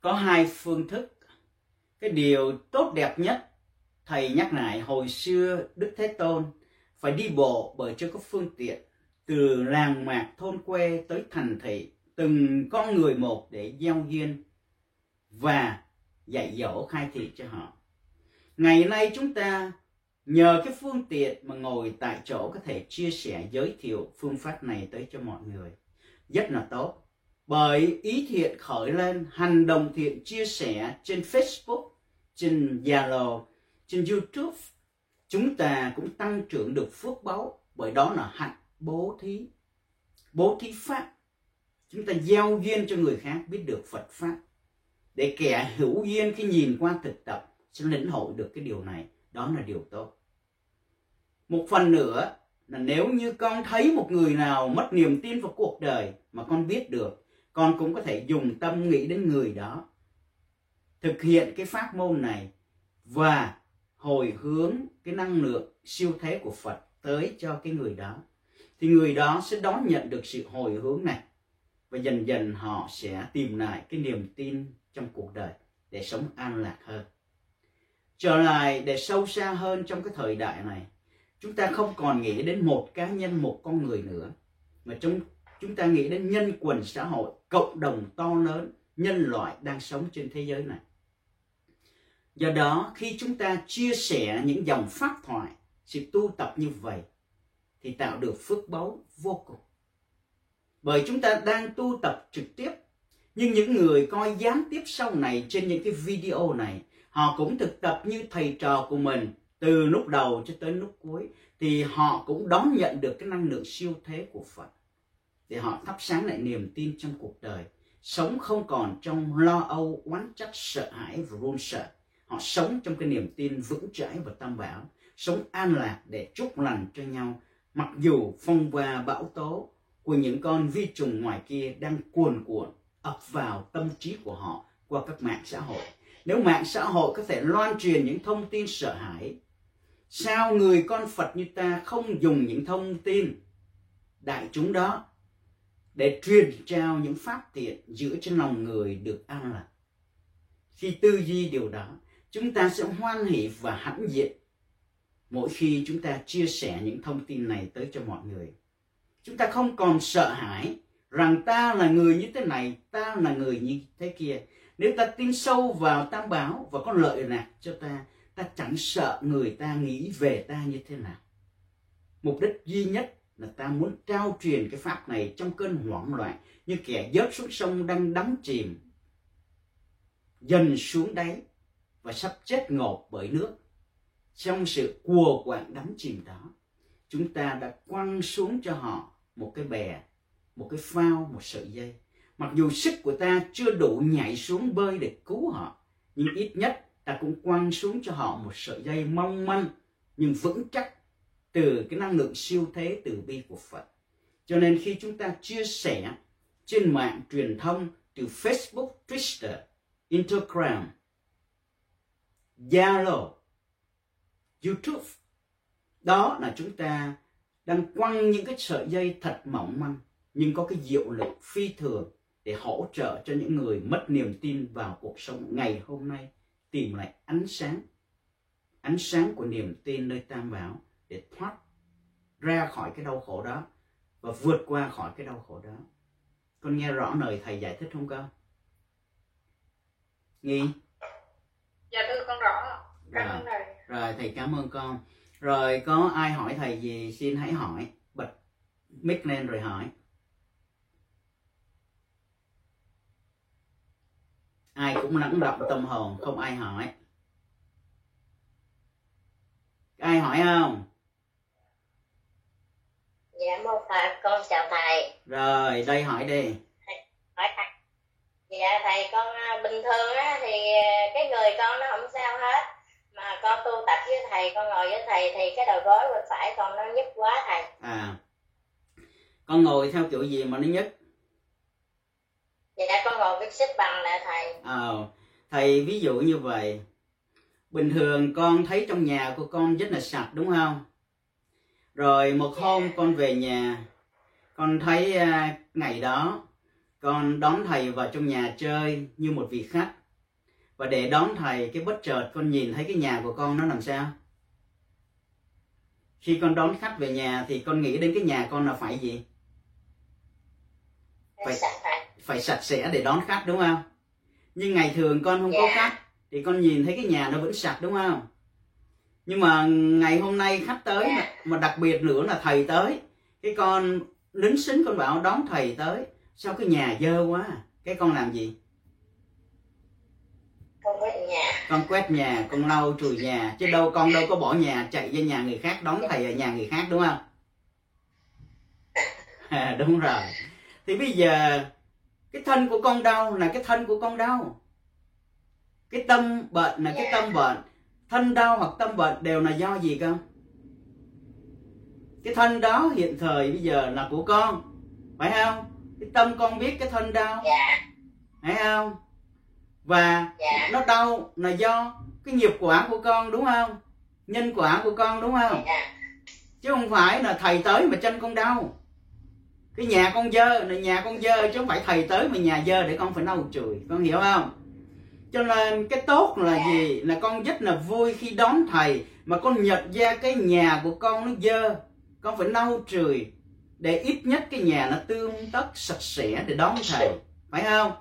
Có hai phương thức. Cái điều tốt đẹp nhất thầy nhắc lại hồi xưa đức thế tôn phải đi bộ bởi chưa có phương tiện từ làng mạc thôn quê tới thành thị, từng con người một để giao duyên và dạy dỗ khai thị cho họ. Ngày nay chúng ta nhờ cái phương tiện mà ngồi tại chỗ có thể chia sẻ, giới thiệu phương pháp này tới cho mọi người. Rất là tốt. Bởi ý thiện khởi lên, hành động thiện chia sẻ trên Facebook, trên Zalo, trên YouTube, chúng ta cũng tăng trưởng được phước báu bởi đó là hạnh bố thí bố thí pháp. Chúng ta gieo duyên cho người khác, biết được Phật pháp. Để kẻ hữu duyên khi nhìn qua thực tập sẽ lĩnh hội được cái điều này. Đó là điều tốt. Một phần nữa là nếu như con thấy một người nào mất niềm tin vào cuộc đời mà con biết được, con cũng có thể dùng tâm nghĩ đến người đó, thực hiện cái pháp môn này và hồi hướng cái năng lượng siêu thế của Phật tới cho cái người đó thì người đó sẽ đón nhận được sự hồi hướng này, và dần dần họ sẽ tìm lại cái niềm tin trong cuộc đời để sống an lạc hơn. Trở lại để sâu xa hơn trong cái thời đại này, chúng ta không còn nghĩ đến một cá nhân, một con người nữa, mà chúng chúng ta nghĩ đến nhân quần xã hội, cộng đồng to lớn, nhân loại đang sống trên thế giới này. Do đó, khi chúng ta chia sẻ những dòng pháp thoại, sự tu tập như vậy thì tạo được phước báu vô cùng. Bởi chúng ta đang tu tập trực tiếp, nhưng những người coi gián tiếp sau này trên những cái video này, họ cũng thực tập như thầy trò của mình từ lúc đầu cho tới lúc cuối, thì họ cũng đón nhận được cái năng lượng siêu thế của Phật. Để họ thắp sáng lại niềm tin trong cuộc đời. Sống không còn trong lo âu, oán trách, sợ hãi và run sợ. Họ sống trong cái niềm tin vững chãi và tam bảo. Sống an lạc để chúc lành cho nhau mặc dù phong ba bão tố của những con vi trùng ngoài kia đang cuồn cuộn ập vào tâm trí của họ qua các mạng xã hội. Nếu mạng xã hội có thể loan truyền những thông tin sợ hãi, sao người con phật như ta không dùng những thông tin đại chúng đó để truyền trao những pháp thiện giữ cho lòng người được an lạc? Khi tư duy điều đó, chúng ta sẽ hoan hỷ và hãnh diện mỗi khi chúng ta chia sẻ những thông tin này tới cho mọi người, chúng ta không còn sợ hãi rằng ta là người như thế này, ta là người như thế kia. Nếu ta tin sâu vào tam bảo và có lợi lạc cho ta ta chẳng sợ người ta nghĩ về ta như thế nào. Mục đích duy nhất là ta muốn trao truyền cái pháp này trong cơn hoảng loạn, như kẻ dớt xuống sông đang đắm chìm, dần xuống đáy và sắp chết ngột bởi nước trong sự cùa quạng đắm chìm đó chúng ta đã quăng xuống cho họ một cái bè một cái phao một sợi dây mặc dù sức của ta chưa đủ nhảy xuống bơi để cứu họ nhưng ít nhất ta cũng quăng xuống cho họ một sợi dây mong manh nhưng vững chắc từ cái năng lượng siêu thế từ bi của Phật. Cho nên khi chúng ta chia sẻ trên mạng truyền thông từ Facebook, Twitter, Instagram, Zalo, YouTube, đó là chúng ta đang quăng những cái sợi dây thật mỏng manh nhưng có cái diệu lực phi thường để hỗ trợ cho những người mất niềm tin vào cuộc sống ngày hôm nay tìm lại ánh sáng ánh sáng của niềm tin nơi tam bảo để thoát ra khỏi cái đau khổ đó và vượt qua khỏi cái đau khổ đó. Con nghe rõ lời thầy giải thích không con? Nghi? Dạ thưa con rõ cảm ơn thầy rồi thầy cảm ơn con. Rồi có ai hỏi thầy gì xin hãy hỏi. Bật mic lên rồi hỏi. Ai cũng lắng động tâm hồn không ai hỏi. Ai hỏi không? Dạ mô phật con chào thầy. Rồi đây hỏi đi. Hỏi thầy. Dạ thầy con à, bình thường á thì à, cái người con nó không sao hết con tu tập với thầy con ngồi với thầy thì cái đầu gối bên phải con nó nhức quá thầy. À. Con ngồi theo kiểu gì mà nó nhức? Dạ con ngồi cái xích bằng nè thầy. Ờ. À, thầy ví dụ như vậy. Bình thường con thấy trong nhà của con rất là sạch đúng không? Rồi một hôm con về nhà con thấy à, ngày đó con đón thầy vào trong nhà chơi như một vị khách và để đón thầy cái bất chợt con nhìn thấy cái nhà của con nó làm sao? Khi con đón khách về nhà thì con nghĩ đến cái nhà con là phải gì? Phải phải sạch sẽ để đón khách đúng không? Nhưng ngày thường con không có dạ. khách thì con nhìn thấy cái nhà nó vẫn sạch đúng không? Nhưng mà ngày hôm nay khách tới mà, mà đặc biệt nữa là thầy tới cái con lính xính con bảo đón thầy tới sao cái nhà dơ quá? Cái con làm gì nhà con quét nhà con lau chùi nhà. Chứ đâu con đâu có bỏ nhà chạy ra nhà người khác đón thầy ở nhà người khác đúng không? À, đúng rồi. Thì bây giờ cái thân của con đau là cái thân của con đau. Cái tâm bệnh là cái tâm bệnh. Thân đau hoặc tâm bệnh đều là do gì con cái thân đó hiện thời bây giờ là của con phải không? Cái tâm con biết cái thân đau dạ. phải không và dạ. nó đau là do cái nghiệp quả của con đúng không? Nhân quả của con đúng không? Dạ. chứ không phải là thầy tới mà chân con đau. Cái nhà con dơ là nhà con dơ chứ không phải thầy tới mà nhà dơ để con phải lau chùi con hiểu không? Cho nên cái tốt là gì? Là con rất là vui khi đón thầy mà con nhận ra cái nhà của con nó dơ. Con phải lau chùi để ít nhất cái nhà nó tương tất sạch sẽ để đón thầy. Phải không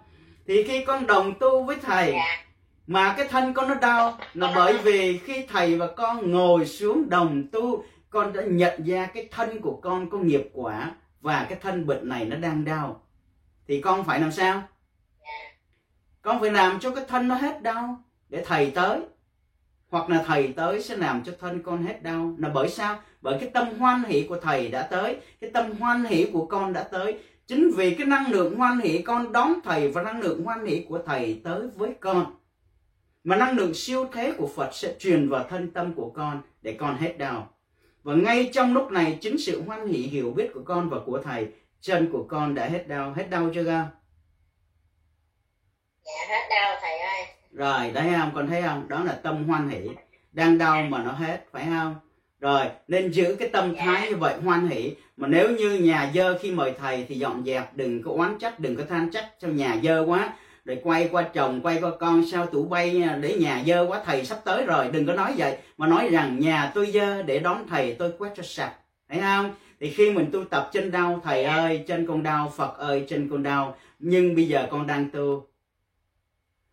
thì khi con đồng tu với thầy dạ. mà cái thân con nó đau là bởi vì khi thầy và con ngồi xuống đồng tu con đã nhận ra cái thân của con có nghiệp quả và cái thân bệnh này nó đang đau. Thì con phải làm sao? Con phải làm cho cái thân nó hết đau để thầy tới. Hoặc là thầy tới sẽ làm cho thân con hết đau. Là bởi sao? Bởi cái tâm hoan hỷ của thầy đã tới cái tâm hoan hỷ của con đã tới chính vì cái năng lượng hoan hỷ con đón thầy và năng lượng hoan hỷ của thầy tới với con mà năng lượng siêu thế của Phật sẽ truyền vào thân tâm của con để con hết đau. Và ngay trong lúc này chính sự hoan hỷ hiểu biết của con và của thầy, chân của con đã hết đau, hết đau chưa con? dạ hết đau thầy ơi Rồi, đấy không? Con thấy không? Đó là tâm hoan hỷ. Đang đau mà nó hết, phải không? Rồi, nên giữ cái tâm thái như vậy hoan hỷ. Mà nếu như nhà dơ khi mời thầy thì dọn dẹp, đừng có oán trách, đừng có than trách cho nhà dơ quá. Rồi quay qua chồng quay qua con sao tủ bay à, để nhà dơ quá thầy sắp tới rồi đừng có nói vậy. Mà nói rằng nhà tôi dơ để đón thầy tôi quét cho sạch. Thấy không? Thì khi mình tu tập trên đau thầy ơi trên con đau phật ơi trên con đau nhưng bây giờ con đang tu.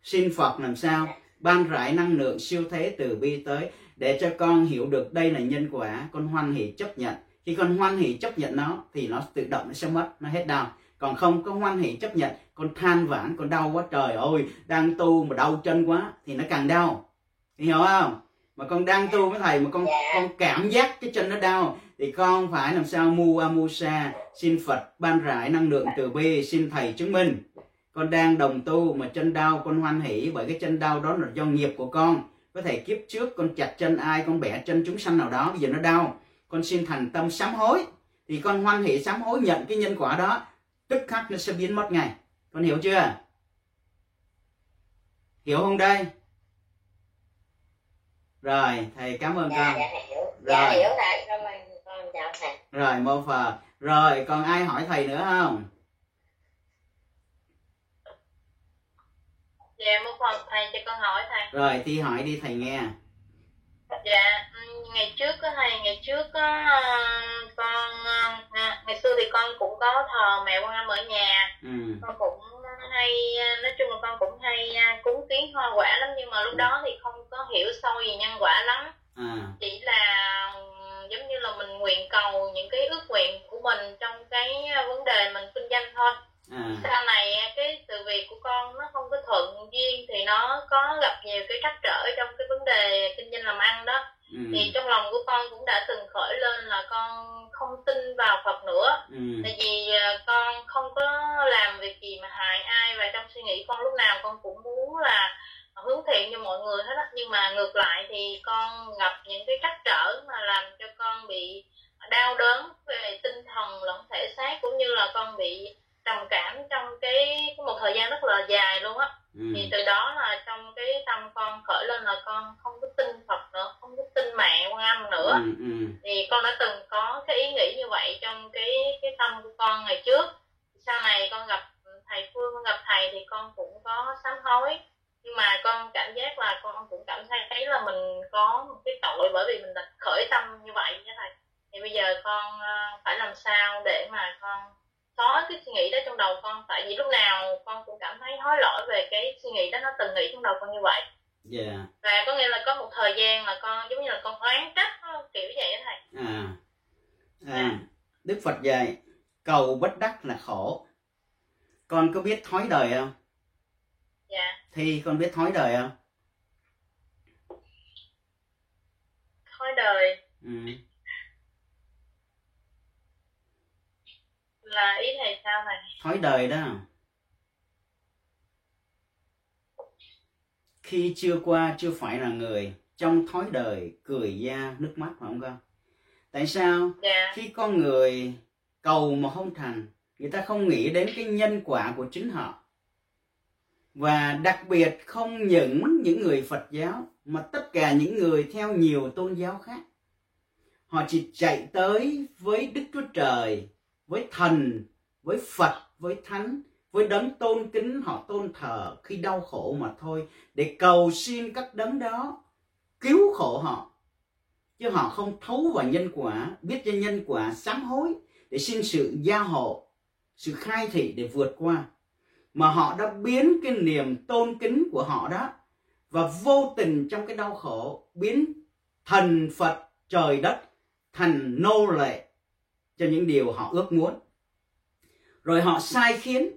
Xin phật làm sao? Ban rải năng lượng siêu thế từ bi tới để cho con hiểu được đây là nhân quả. Con hoan hỷ chấp nhận khi con hoan hỷ chấp nhận nó thì nó tự động nó sẽ mất nó hết đau. Còn không có hoan hỷ chấp nhận con than vãn con đau quá trời ơi đang tu mà đau chân quá thì nó càng đau. Hiểu không? Mà con đang tu với thầy mà con con cảm giác cái chân nó đau thì con phải làm sao mu amusa xin phật ban rải năng lượng từ bi xin thầy chứng minh. Con đang đồng tu mà chân đau con hoan hỷ bởi cái chân đau đó là do nghiệp của con. Có thể kiếp trước con chặt chân ai con bẻ chân chúng sanh nào đó bây giờ nó đau con xin thành tâm sám hối. Thì con hoan hỷ sám hối nhận cái nhân quả đó tức khắc nó sẽ biến mất ngay. Con hiểu chưa? Hiểu không đây? Rồi thầy cảm ơn dạ, con. dạ hiểu. Dạ Rồi. hiểu thầy cảm ơn con. Chào thầy. Rồi mô phật rồi còn ai hỏi thầy nữa không? Dạ, một phần thầy cho con hỏi thầy. rồi thì hỏi đi thầy nghe Dạ, ngày trước á thầy, ngày trước á con à, ngày xưa thì con cũng có thờ mẹ Quan Âm ở nhà, ừ. Con cũng hay nói chung là con cũng hay à, cúng kiến hoa quả lắm nhưng mà lúc đó thì không có hiểu sâu về nhân quả lắm, à. Chỉ là giống như là mình nguyện cầu những cái ước nguyện của mình trong cái vấn đề mình kinh doanh thôi. À. Sau này cái sự việc của con nó không có thuận duyên thì nó có gặp nhiều cái trắc trở trong cái vấn đề kinh doanh làm ăn đó. Ừ. Thì trong lòng của con cũng đã từng khởi lên là con không tin vào Phật nữa. Ừ. Tại vì à, con không có làm việc gì mà hại ai và trong suy nghĩ con lúc nào con cũng muốn là hướng thiện cho mọi người hết á. Nhưng mà ngược lại thì con gặp những cái trắc trở mà làm cho con bị đau đớn về tinh thần lẫn thể xác cũng như là con bị trầm cảm trong cái, một thời gian rất là dài luôn á. Ừ. Thì từ đó là trong cái tâm con khởi lên là con không có tin Phật nữa không có tin mẹ quan âm nữa. Ừ ừ. Thì con đã từng có cái ý nghĩ như vậy trong cái cái tâm của con ngày trước. Sau này con gặp thầy phương con gặp thầy thì con cũng có sám hối. Nhưng mà con cảm giác là con cũng cảm thấy thấy là mình có một cái tội bởi vì mình đã khởi tâm như vậy. Đó thầy thì bây giờ con ờ, phải làm sao để mà con xóa cái suy nghĩ đó trong đầu con tại vì lúc nào con cũng cảm thấy hối lỗi về cái suy nghĩ đó nó từng nghĩ trong đầu con như vậy. Dạ. Và có nghĩa là có một thời gian là con giống như là con oán trách kiểu vậy đó thầy. À. À đức phật dạy cầu bất đắc là khổ. Con có biết thói đời không? Dạ. Thi con biết thói đời không? Thói đời? Ừ. là ý thầy sao thầy? Thói đời đó. Khi chưa qua chưa phải là người trong thói đời cười da nước mắt phải không con tại sao? Dạ. Khi con người cầu mà không thành người ta không nghĩ đến cái nhân quả của chính họ. Và đặc biệt không những những người phật giáo mà tất cả những người theo nhiều tôn giáo khác. Họ chỉ chạy tới với đức chúa trời với thần, với phật, với thánh, với đấng tôn kính họ tôn thờ khi đau khổ mà thôi, để cầu xin các đấng đó cứu khổ họ. Chứ họ không thấu vào nhân quả, biết cho nhân quả sám hối, để xin sự gia hộ, sự khai thị để vượt qua. Mà họ đã biến cái niềm tôn kính của họ đó và vô tình trong cái đau khổ biến thần Phật trời đất thành nô lệ cho những điều họ ước muốn. Rồi họ sai khiến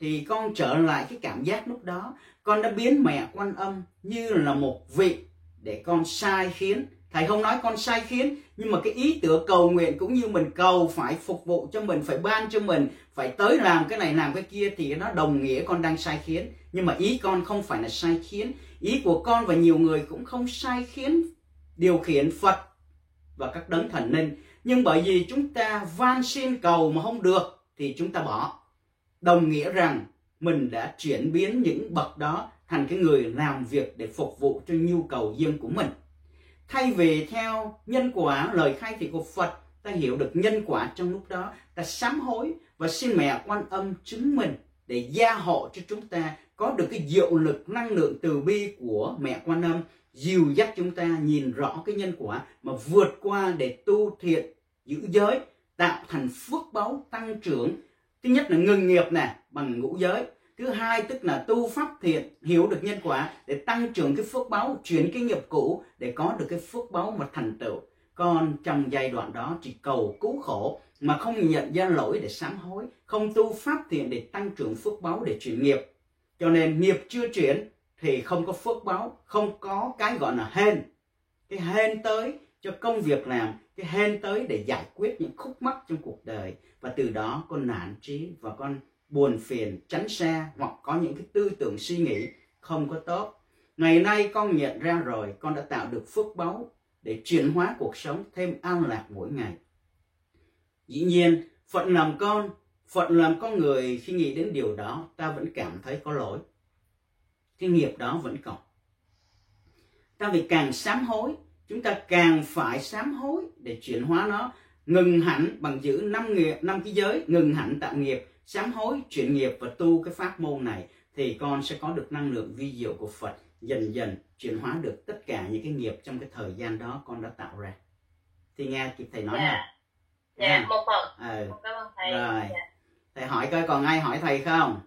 thì con trở lại cái cảm giác lúc đó. Con đã biến mẹ quan âm như là một vị để con sai khiến. Thầy không nói con sai khiến, nhưng mà cái ý tưởng cầu nguyện cũng như mình cầu phải phục vụ cho mình, phải ban cho mình, phải tới làm cái này, làm cái kia thì nó đồng nghĩa con đang sai khiến. Nhưng mà ý con không phải là sai khiến. Ý của con và nhiều người cũng không sai khiến điều khiển phật và các đấng thần linh nhưng bởi vì chúng ta van xin cầu mà không được, thì chúng ta bỏ. Đồng nghĩa rằng mình đã chuyển biến những bậc đó thành cái người làm việc để phục vụ cho nhu cầu riêng của mình. Thay vì theo nhân quả, lời khai thị của Phật, ta hiểu được nhân quả trong lúc đó, ta sám hối và xin mẹ quan âm chứng minh để gia hộ cho chúng ta có được cái diệu lực, năng lượng từ bi của mẹ quan âm, dìu dắt chúng ta nhìn rõ cái nhân quả mà vượt qua để tu thiện giữ giới, tạo thành phước báu tăng trưởng. Thứ nhất là ngừng nghiệp nè, bằng ngũ giới. Thứ hai tức là tu pháp thiện, hiểu được nhân quả để tăng trưởng cái phước báu, chuyển cái nghiệp cũ để có được cái phước báu mà thành tựu. Còn trong giai đoạn đó chỉ cầu cứu khổ mà không nhận ra lỗi để sám hối, không tu pháp thiện để tăng trưởng phước báu để chuyển nghiệp. Cho nên nghiệp chưa chuyển thì không có phước báu, không có cái gọi là hên. Cái hên tới cho công việc làm, cái hên tới để giải quyết những khúc mắc trong cuộc đời. Và từ đó con nản trí và con buồn phiền, tránh xa hoặc có những cái tư tưởng suy nghĩ không có tốt. Ngày nay con nhận ra rồi, con đã tạo được phước báu để chuyển hóa cuộc sống thêm an lạc mỗi ngày. Dĩ nhiên, phận làm con, phận làm con người, khi nghĩ đến điều đó, ta vẫn cảm thấy có lỗi. Cái nghiệp đó vẫn còn. Ta vì càng sám hối chúng ta càng phải sám hối để chuyển hóa nó ngừng hẳn bằng giữ năm nghiệp năm cái giới ngừng hẳn tạo nghiệp sám hối chuyển nghiệp và tu cái pháp môn này thì con sẽ có được năng lượng vi diệu của Phật dần dần chuyển hóa được tất cả những cái nghiệp trong cái thời gian đó con đã tạo ra thì nghe kịp thầy nói dạ. không dạ À. một phần ừ. cảm ơn thầy Rồi. dạ. thầy hỏi coi còn ai hỏi thầy không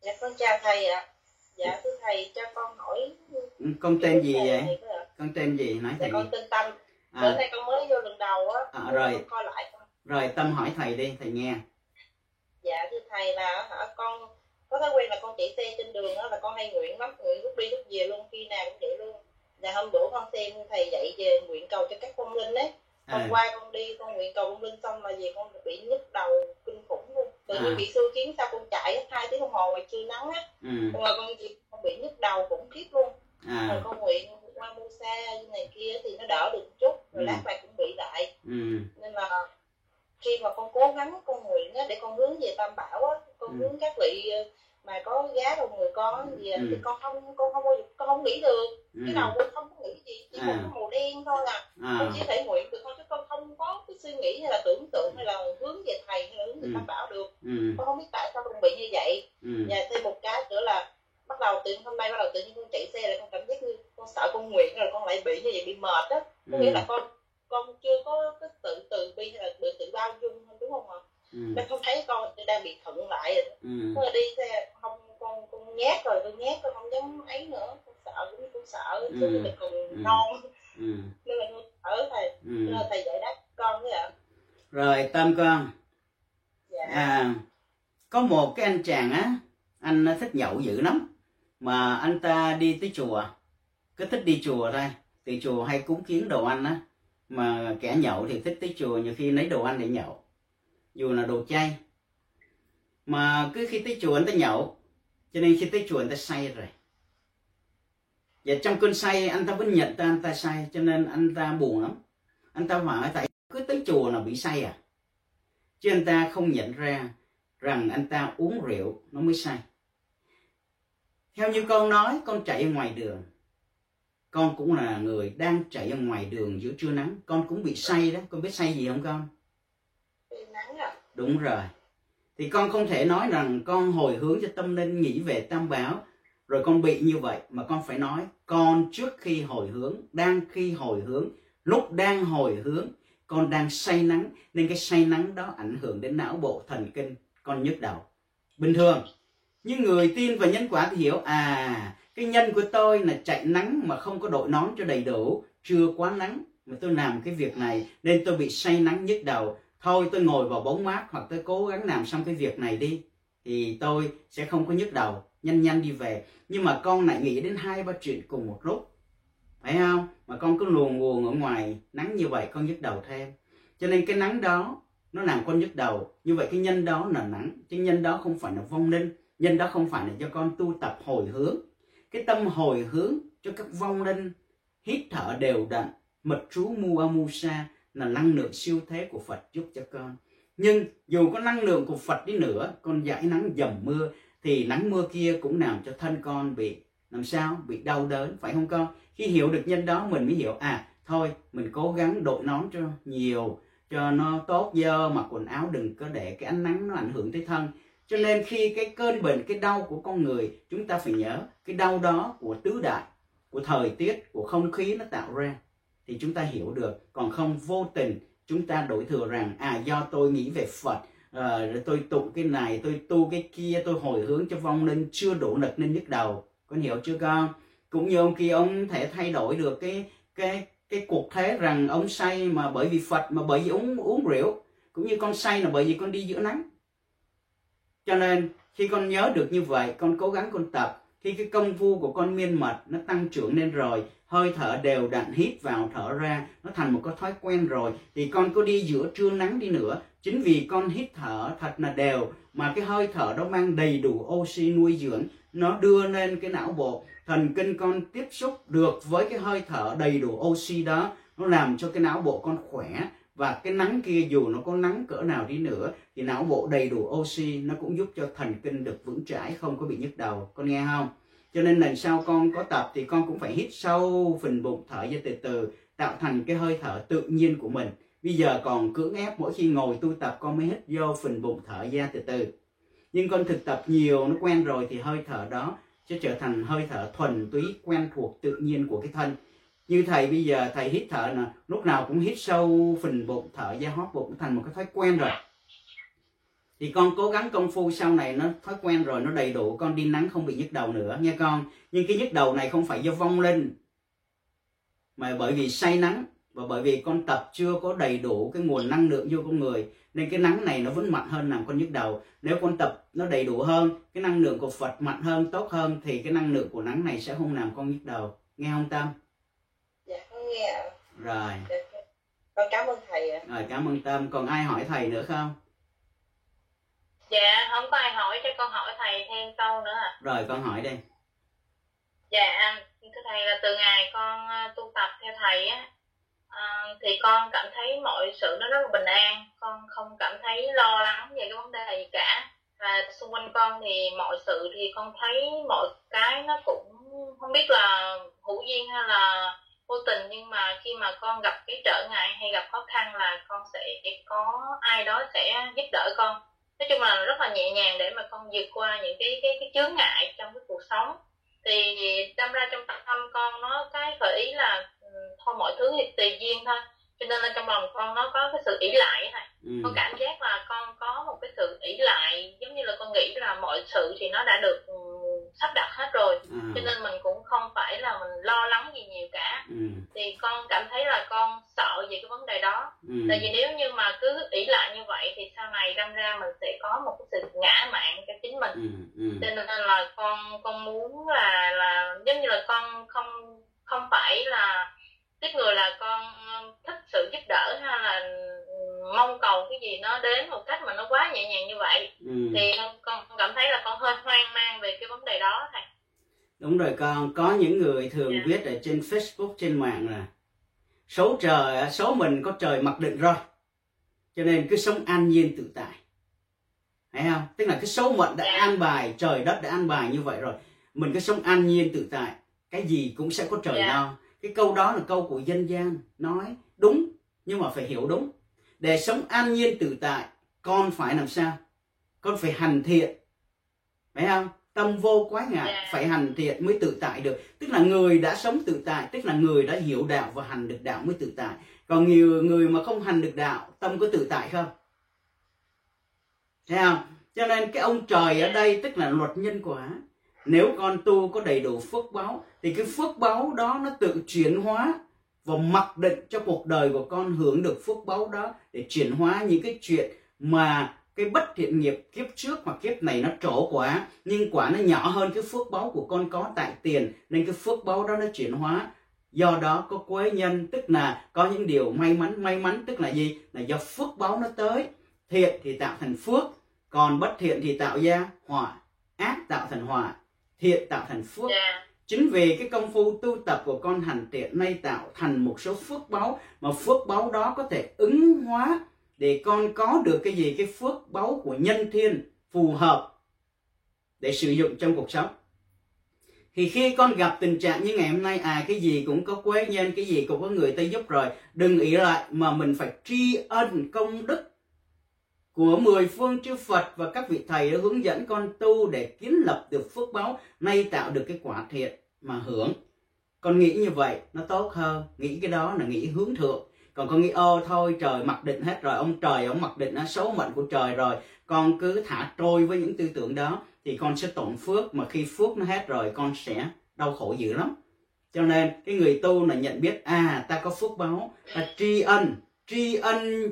Dạ con chào thầy ạ. Dạ thưa thầy cho con hỏi Ừ, con tên gì vậy Thầy có ạ? con tên gì nói Dạ thầy con tên Tâm. Bữa à, nay con mới vô lần đầu á. À, con rồi. coi lại con. rồi tâm hỏi thầy đi thầy nghe Dạ thưa thầy là hả con có thói quen là con chạy xe trên đường á là con hay nguyện lắm, nguyện lúc đi lúc về luôn, khi nào cũng vậy luôn. Dạ hôm bữa con xem thầy dạy về nguyện cầu cho các phong linh ấy. Hôm à, qua con đi con nguyện cầu phong linh xong là về con bị nhức đầu kinh khủng luôn. Tự nhiên À. bị xưa khiến sao con chạy hai tiếng đồng hồ ngoài trưa nắng á. ừ, ngồi con con bị nhức đầu khủng khiếp luôn. rồi à, con nguyện qua mua xe như này kia thì nó đỡ được chút rồi Ừ. lát lại cũng bị lại ừ, nên là khi mà con cố gắng con nguyện á, để con hướng về tam bảo á con Ừ. hướng các vị mà có giá đầu người con gì Ừ. thì con không con không bao giờ con không nghĩ được. Ừ, cái đầu con không có nghĩ gì chỉ À. một cái màu đen thôi à. À, con chỉ thể nguyện được thôi chứ con không có cái suy nghĩ hay là tưởng tượng hay là hướng về thầy hay là hướng về Ừ. tam bảo được. Ừ, con không biết tại sao con bị như vậy. Ừ, và thêm một cái nữa là bắt đầu từ hôm nay bắt đầu tự nhiên con chạy xe là con cảm giác như con sợ con nguyện rồi con lại bị như vậy bị mệt á. Có nghĩa ừ, là con con chưa có cái tự từ bi hay là tự tự bao dung đúng không ạ ừ, nên không thấy con đang bị thận lại rồi ừ, Thế đi xe không con con nhát rồi con nhát con không dám ấy nữa. Con sợ cũng cũng sợ. Chứ Ừ. mình còn Ừ. non. Ừ, nên là con sợ thầy ừ. nên thầy giải đáp con đấy ạ. Rồi tâm con. Dạ. À, có một cái anh chàng á anh thích nhậu dữ lắm. Mà anh ta đi tới chùa. Cứ thích đi chùa thôi. Từ chùa hay cúng kiến đồ ăn á. Mà kẻ nhậu thì thích tới chùa nhiều khi lấy đồ ăn để nhậu dù là đồ chay. Mà cứ khi tới chùa anh ta nhậu, cho nên khi tới chùa anh ta say rồi. Và trong cơn say anh ta vẫn nhận ra anh ta say, cho nên anh ta buồn lắm. Anh ta hỏi tại cứ tới chùa là bị say à. Chứ anh ta không nhận ra rằng anh ta uống rượu nó mới say. Theo như con nói, con chạy ở ngoài đường. Con cũng là người đang chạy ở ngoài đường giữa trưa nắng. Con cũng bị say đó. Con biết say gì không con? Đúng rồi. Thì con không thể nói rằng con hồi hướng cho tâm linh nghĩ về tam bảo, rồi con bị như vậy, mà con phải nói, con trước khi hồi hướng, đang khi hồi hướng, lúc đang hồi hướng, con đang say nắng. Nên cái say nắng đó ảnh hưởng đến não bộ thần kinh con nhức đầu. Bình thường nhưng người tin và nhân quả thì hiểu à cái nhân của tôi là chạy nắng mà không có đội nón cho đầy đủ, chưa quá nắng, mà tôi làm cái việc này nên tôi bị say nắng nhức đầu thôi, tôi ngồi vào bóng mát hoặc tôi cố gắng làm xong cái việc này đi, thì tôi sẽ không có nhức đầu, nhanh nhanh đi về. Nhưng mà con lại nghĩ đến hai ba chuyện cùng một lúc. Phải không? Mà con cứ luồn nguồn ở ngoài nắng như vậy, con nhức đầu thêm. Cho nên cái nắng đó, nó làm con nhức đầu. Như vậy cái nhân đó là nắng, chứ nhân đó không phải là vong linh. Nhân đó không phải là cho con tu tập hồi hướng. Cái tâm hồi hướng cho các vong linh, hít thở đều đặn, mật chú mua amusa là năng lượng siêu thế của phật giúp cho con. Nhưng dù có năng lượng của phật đi nữa, con giải nắng dầm mưa, thì nắng mưa kia cũng làm cho thân con bị, làm sao? Bị đau đớn, phải không con? Khi hiểu được nhân đó, mình mới hiểu à thôi, mình cố gắng đội nón cho nhiều, cho nó tốt, dơ mặc quần áo đừng có để cái ánh nắng nó ảnh hưởng tới thân. Cho nên khi cái cơn bệnh, cái đau của con người, chúng ta phải nhớ, cái đau đó của tứ đại, của thời tiết, của không khí nó tạo ra thì chúng ta hiểu được. Còn không vô tình chúng ta đổi thừa rằng à do tôi nghĩ về phật à, tôi tụng cái này tôi tu cái kia tôi hồi hướng cho vong linh chưa đủ lực nên nhức đầu. Con hiểu chưa con? Cũng như ông kia ông thể thay đổi được cái cái cái cuộc thế rằng ông say mà bởi vì phật mà bởi vì uống uống rượu. Cũng như con say là bởi vì con đi giữa nắng. Cho nên khi con nhớ được như vậy con cố gắng con tập. Khi cái công phu của con miên mật nó tăng trưởng lên rồi hơi thở đều đặn hít vào thở ra, nó thành một cái thói quen rồi. Thì con có đi giữa trưa nắng đi nữa. Chính vì con hít thở thật là đều, mà cái hơi thở đó mang đầy đủ oxy nuôi dưỡng, nó đưa lên cái não bộ. Thần kinh con tiếp xúc được với cái hơi thở đầy đủ oxy đó, nó làm cho cái não bộ con khỏe. Và cái nắng kia dù nó có nắng cỡ nào đi nữa, thì não bộ đầy đủ oxy, nó cũng giúp cho thần kinh được vững chãi, không có bị nhức đầu. Con nghe không? Cho nên lần sau con có tập thì con cũng phải hít sâu phình bụng, thở ra từ từ, tạo thành cái hơi thở tự nhiên của mình. Bây giờ còn cưỡng ép mỗi khi ngồi tu tập, con mới hít vô phình bụng, thở ra từ từ. Nhưng con thực tập nhiều, nó quen rồi thì hơi thở đó sẽ trở thành hơi thở thuần túy, quen thuộc, tự nhiên của cái thân. Như thầy, bây giờ thầy hít thở nè, lúc nào cũng hít sâu phình bụng, thở ra hót bụng thành một cái thói quen rồi thì con cố gắng công phu sau này nó thói quen rồi nó đầy đủ con đi nắng không bị nhức đầu nữa nghe con. Nhưng cái nhức đầu này không phải do vong linh mà bởi vì say nắng và bởi vì con tập chưa có đầy đủ cái nguồn năng lượng vô con người nên cái nắng này nó vẫn mạnh hơn làm con nhức đầu. Nếu con tập nó đầy đủ hơn cái năng lượng của phật mạnh hơn tốt hơn thì cái năng lượng của nắng này sẽ không làm con nhức đầu. Nghe không tâm? Dạ con nghe ạ. Rồi. Dạ, con cảm ơn thầy ạ. Rồi cảm ơn tâm. Còn ai hỏi thầy nữa không dạ không có ai hỏi cho con hỏi thầy thêm câu nữa à. Rồi con hỏi đi. Dạ thưa thầy là từ ngày con ờ, tu tập theo thầy á ờ, thì con cảm thấy mọi sự nó rất là bình an. Con không cảm thấy lo lắng về cái vấn đề gì cả. Và xung quanh con thì mọi sự thì con thấy mọi cái nó cũng không biết là hữu duyên hay là vô tình. Nhưng mà khi mà con gặp cái trở ngại hay gặp khó khăn là con sẽ có ai đó sẽ giúp đỡ con nói chung là rất là nhẹ nhàng để mà con vượt qua những cái cái cái chướng ngại trong cái cuộc sống. Thì đâm ra trong tâm con nó cái gợi ý là ừ, thôi mọi thứ thì tùy duyên thôi. Cho nên là trong lòng con nó có cái sự ỷ lại này ừ. con cảm giác là con có một cái sự ỷ lại giống như là con nghĩ là mọi sự thì nó đã được ừ, sắp đặt hết rồi cho à, nên mình cũng không phải là mình lo lắng gì nhiều cả ừ. thì con cảm thấy là con sợ về cái vấn đề đó Ừ. tại vì nếu như mà cứ ỷ lại như vậy thì sau này đâm ra mình sẽ có một cái sự ngã mạn cho chính mình Ừ. Ừ. cho nên là con con muốn là là giống như là con không không phải là tiếp người là con thích sự giúp đỡ hay là mong cầu cái gì nó đến một cách mà nó quá nhẹ nhàng như vậy Ừ. thì con cảm thấy là con hơi hoang mang về cái vấn đề đó thầy Đúng rồi con, có những người thường Dạ. viết ở trên Facebook, trên mạng là số trời, số mình có trời mặc định rồi. Cho nên cứ sống an nhiên tự tại. Thấy không? Tức là cái số mệnh đã Dạ. an bài, trời đất đã an bài như vậy rồi. Mình cứ sống an nhiên tự tại. Cái gì cũng sẽ có trời Dạ. lo. Cái câu đó là câu của dân gian. Nói đúng, nhưng mà phải hiểu đúng. Để sống an nhiên tự tại, con phải làm sao? Con phải hành thiện. Phải không? tâm vô quái ngại Dạ. phải hành thiện mới tự tại được tức là người đã sống tự tại tức là người đã hiểu đạo và hành được đạo mới tự tại còn nhiều người mà không hành được đạo tâm có tự tại không thấy không cho nên cái ông trời ở đây tức là luật nhân quả nếu con tu có đầy đủ phước báu thì cái phước báu đó nó tự chuyển hóa và mặc định cho cuộc đời của con hưởng được phước báu đó để chuyển hóa những cái chuyện mà cái bất thiện nghiệp kiếp trước hoặc kiếp này nó trổ quá nhưng quả nó nhỏ hơn cái phước báu của con có tại tiền, nên cái phước báu đó nó chuyển hóa. Do đó có quế nhân, tức là có những điều may mắn may mắn tức là gì? Là do phước báu nó tới. Thiện thì tạo thành phước, còn bất thiện thì tạo ra họa ác tạo thành họa thiện tạo thành phước. Yeah chính vì cái công phu tu tập của con hành thiện nay tạo thành một số phước báu, mà phước báu đó có thể ứng hóa để con có được cái gì? Cái phước báu của nhân thiên phù hợp để sử dụng trong cuộc sống. Thì khi con gặp tình trạng như ngày hôm nay à cái gì cũng có quế nhân, cái gì cũng có người ta giúp rồi, đừng ý lại mà mình phải tri ân công đức của mười phương chư Phật và các vị thầy đã hướng dẫn con tu để kiến lập được phước báo, nay tạo được cái quả thiện mà hưởng. Con nghĩ như vậy nó tốt hơn. Nghĩ cái đó là nghĩ hướng thượng. Còn con nghĩ ô thôi trời mặc định hết rồi ông trời ông mặc định nó số mệnh của trời rồi con cứ thả trôi với những tư tưởng đó thì con sẽ tổn phước mà khi phước nó hết rồi con sẽ đau khổ dữ lắm. Cho nên cái người tu là nhận biết à ta có phước báo, ta tri ân tri ân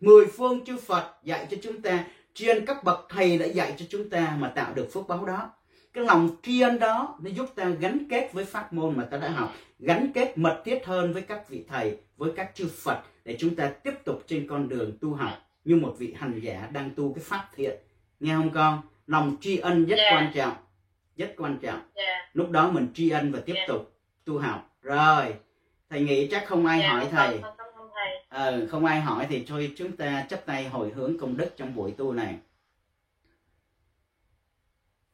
mười phương chư Phật dạy cho chúng ta tri ân các bậc thầy đã dạy cho chúng ta mà tạo được phước báu đó. Cái lòng tri ân đó nó giúp ta gắn kết với pháp môn mà ta đã học gắn kết mật thiết hơn với các vị thầy với các chư Phật để chúng ta tiếp tục trên con đường tu học như một vị hành giả đang tu cái pháp thiện. Nghe không con? Lòng tri ân rất Dạ. quan trọng rất quan trọng. Dạ. Lúc đó mình tri ân và tiếp Dạ. tục tu học. Rồi thầy nghĩ chắc không ai dạ hỏi thầy ờ, không ai hỏi thì thôi chúng ta chấp tay hồi hướng công đức trong buổi tu này.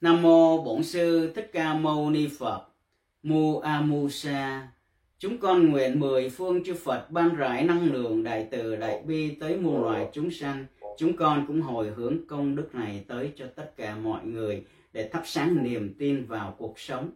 Nam mô bổn sư thích ca mâu ni phật mu a mu sa. Chúng con nguyện mười phương chư phật ban rải năng lượng đại từ đại bi tới muôn loài chúng sanh. Chúng con cũng hồi hướng công đức này tới cho tất cả mọi người để thắp sáng niềm tin vào cuộc sống.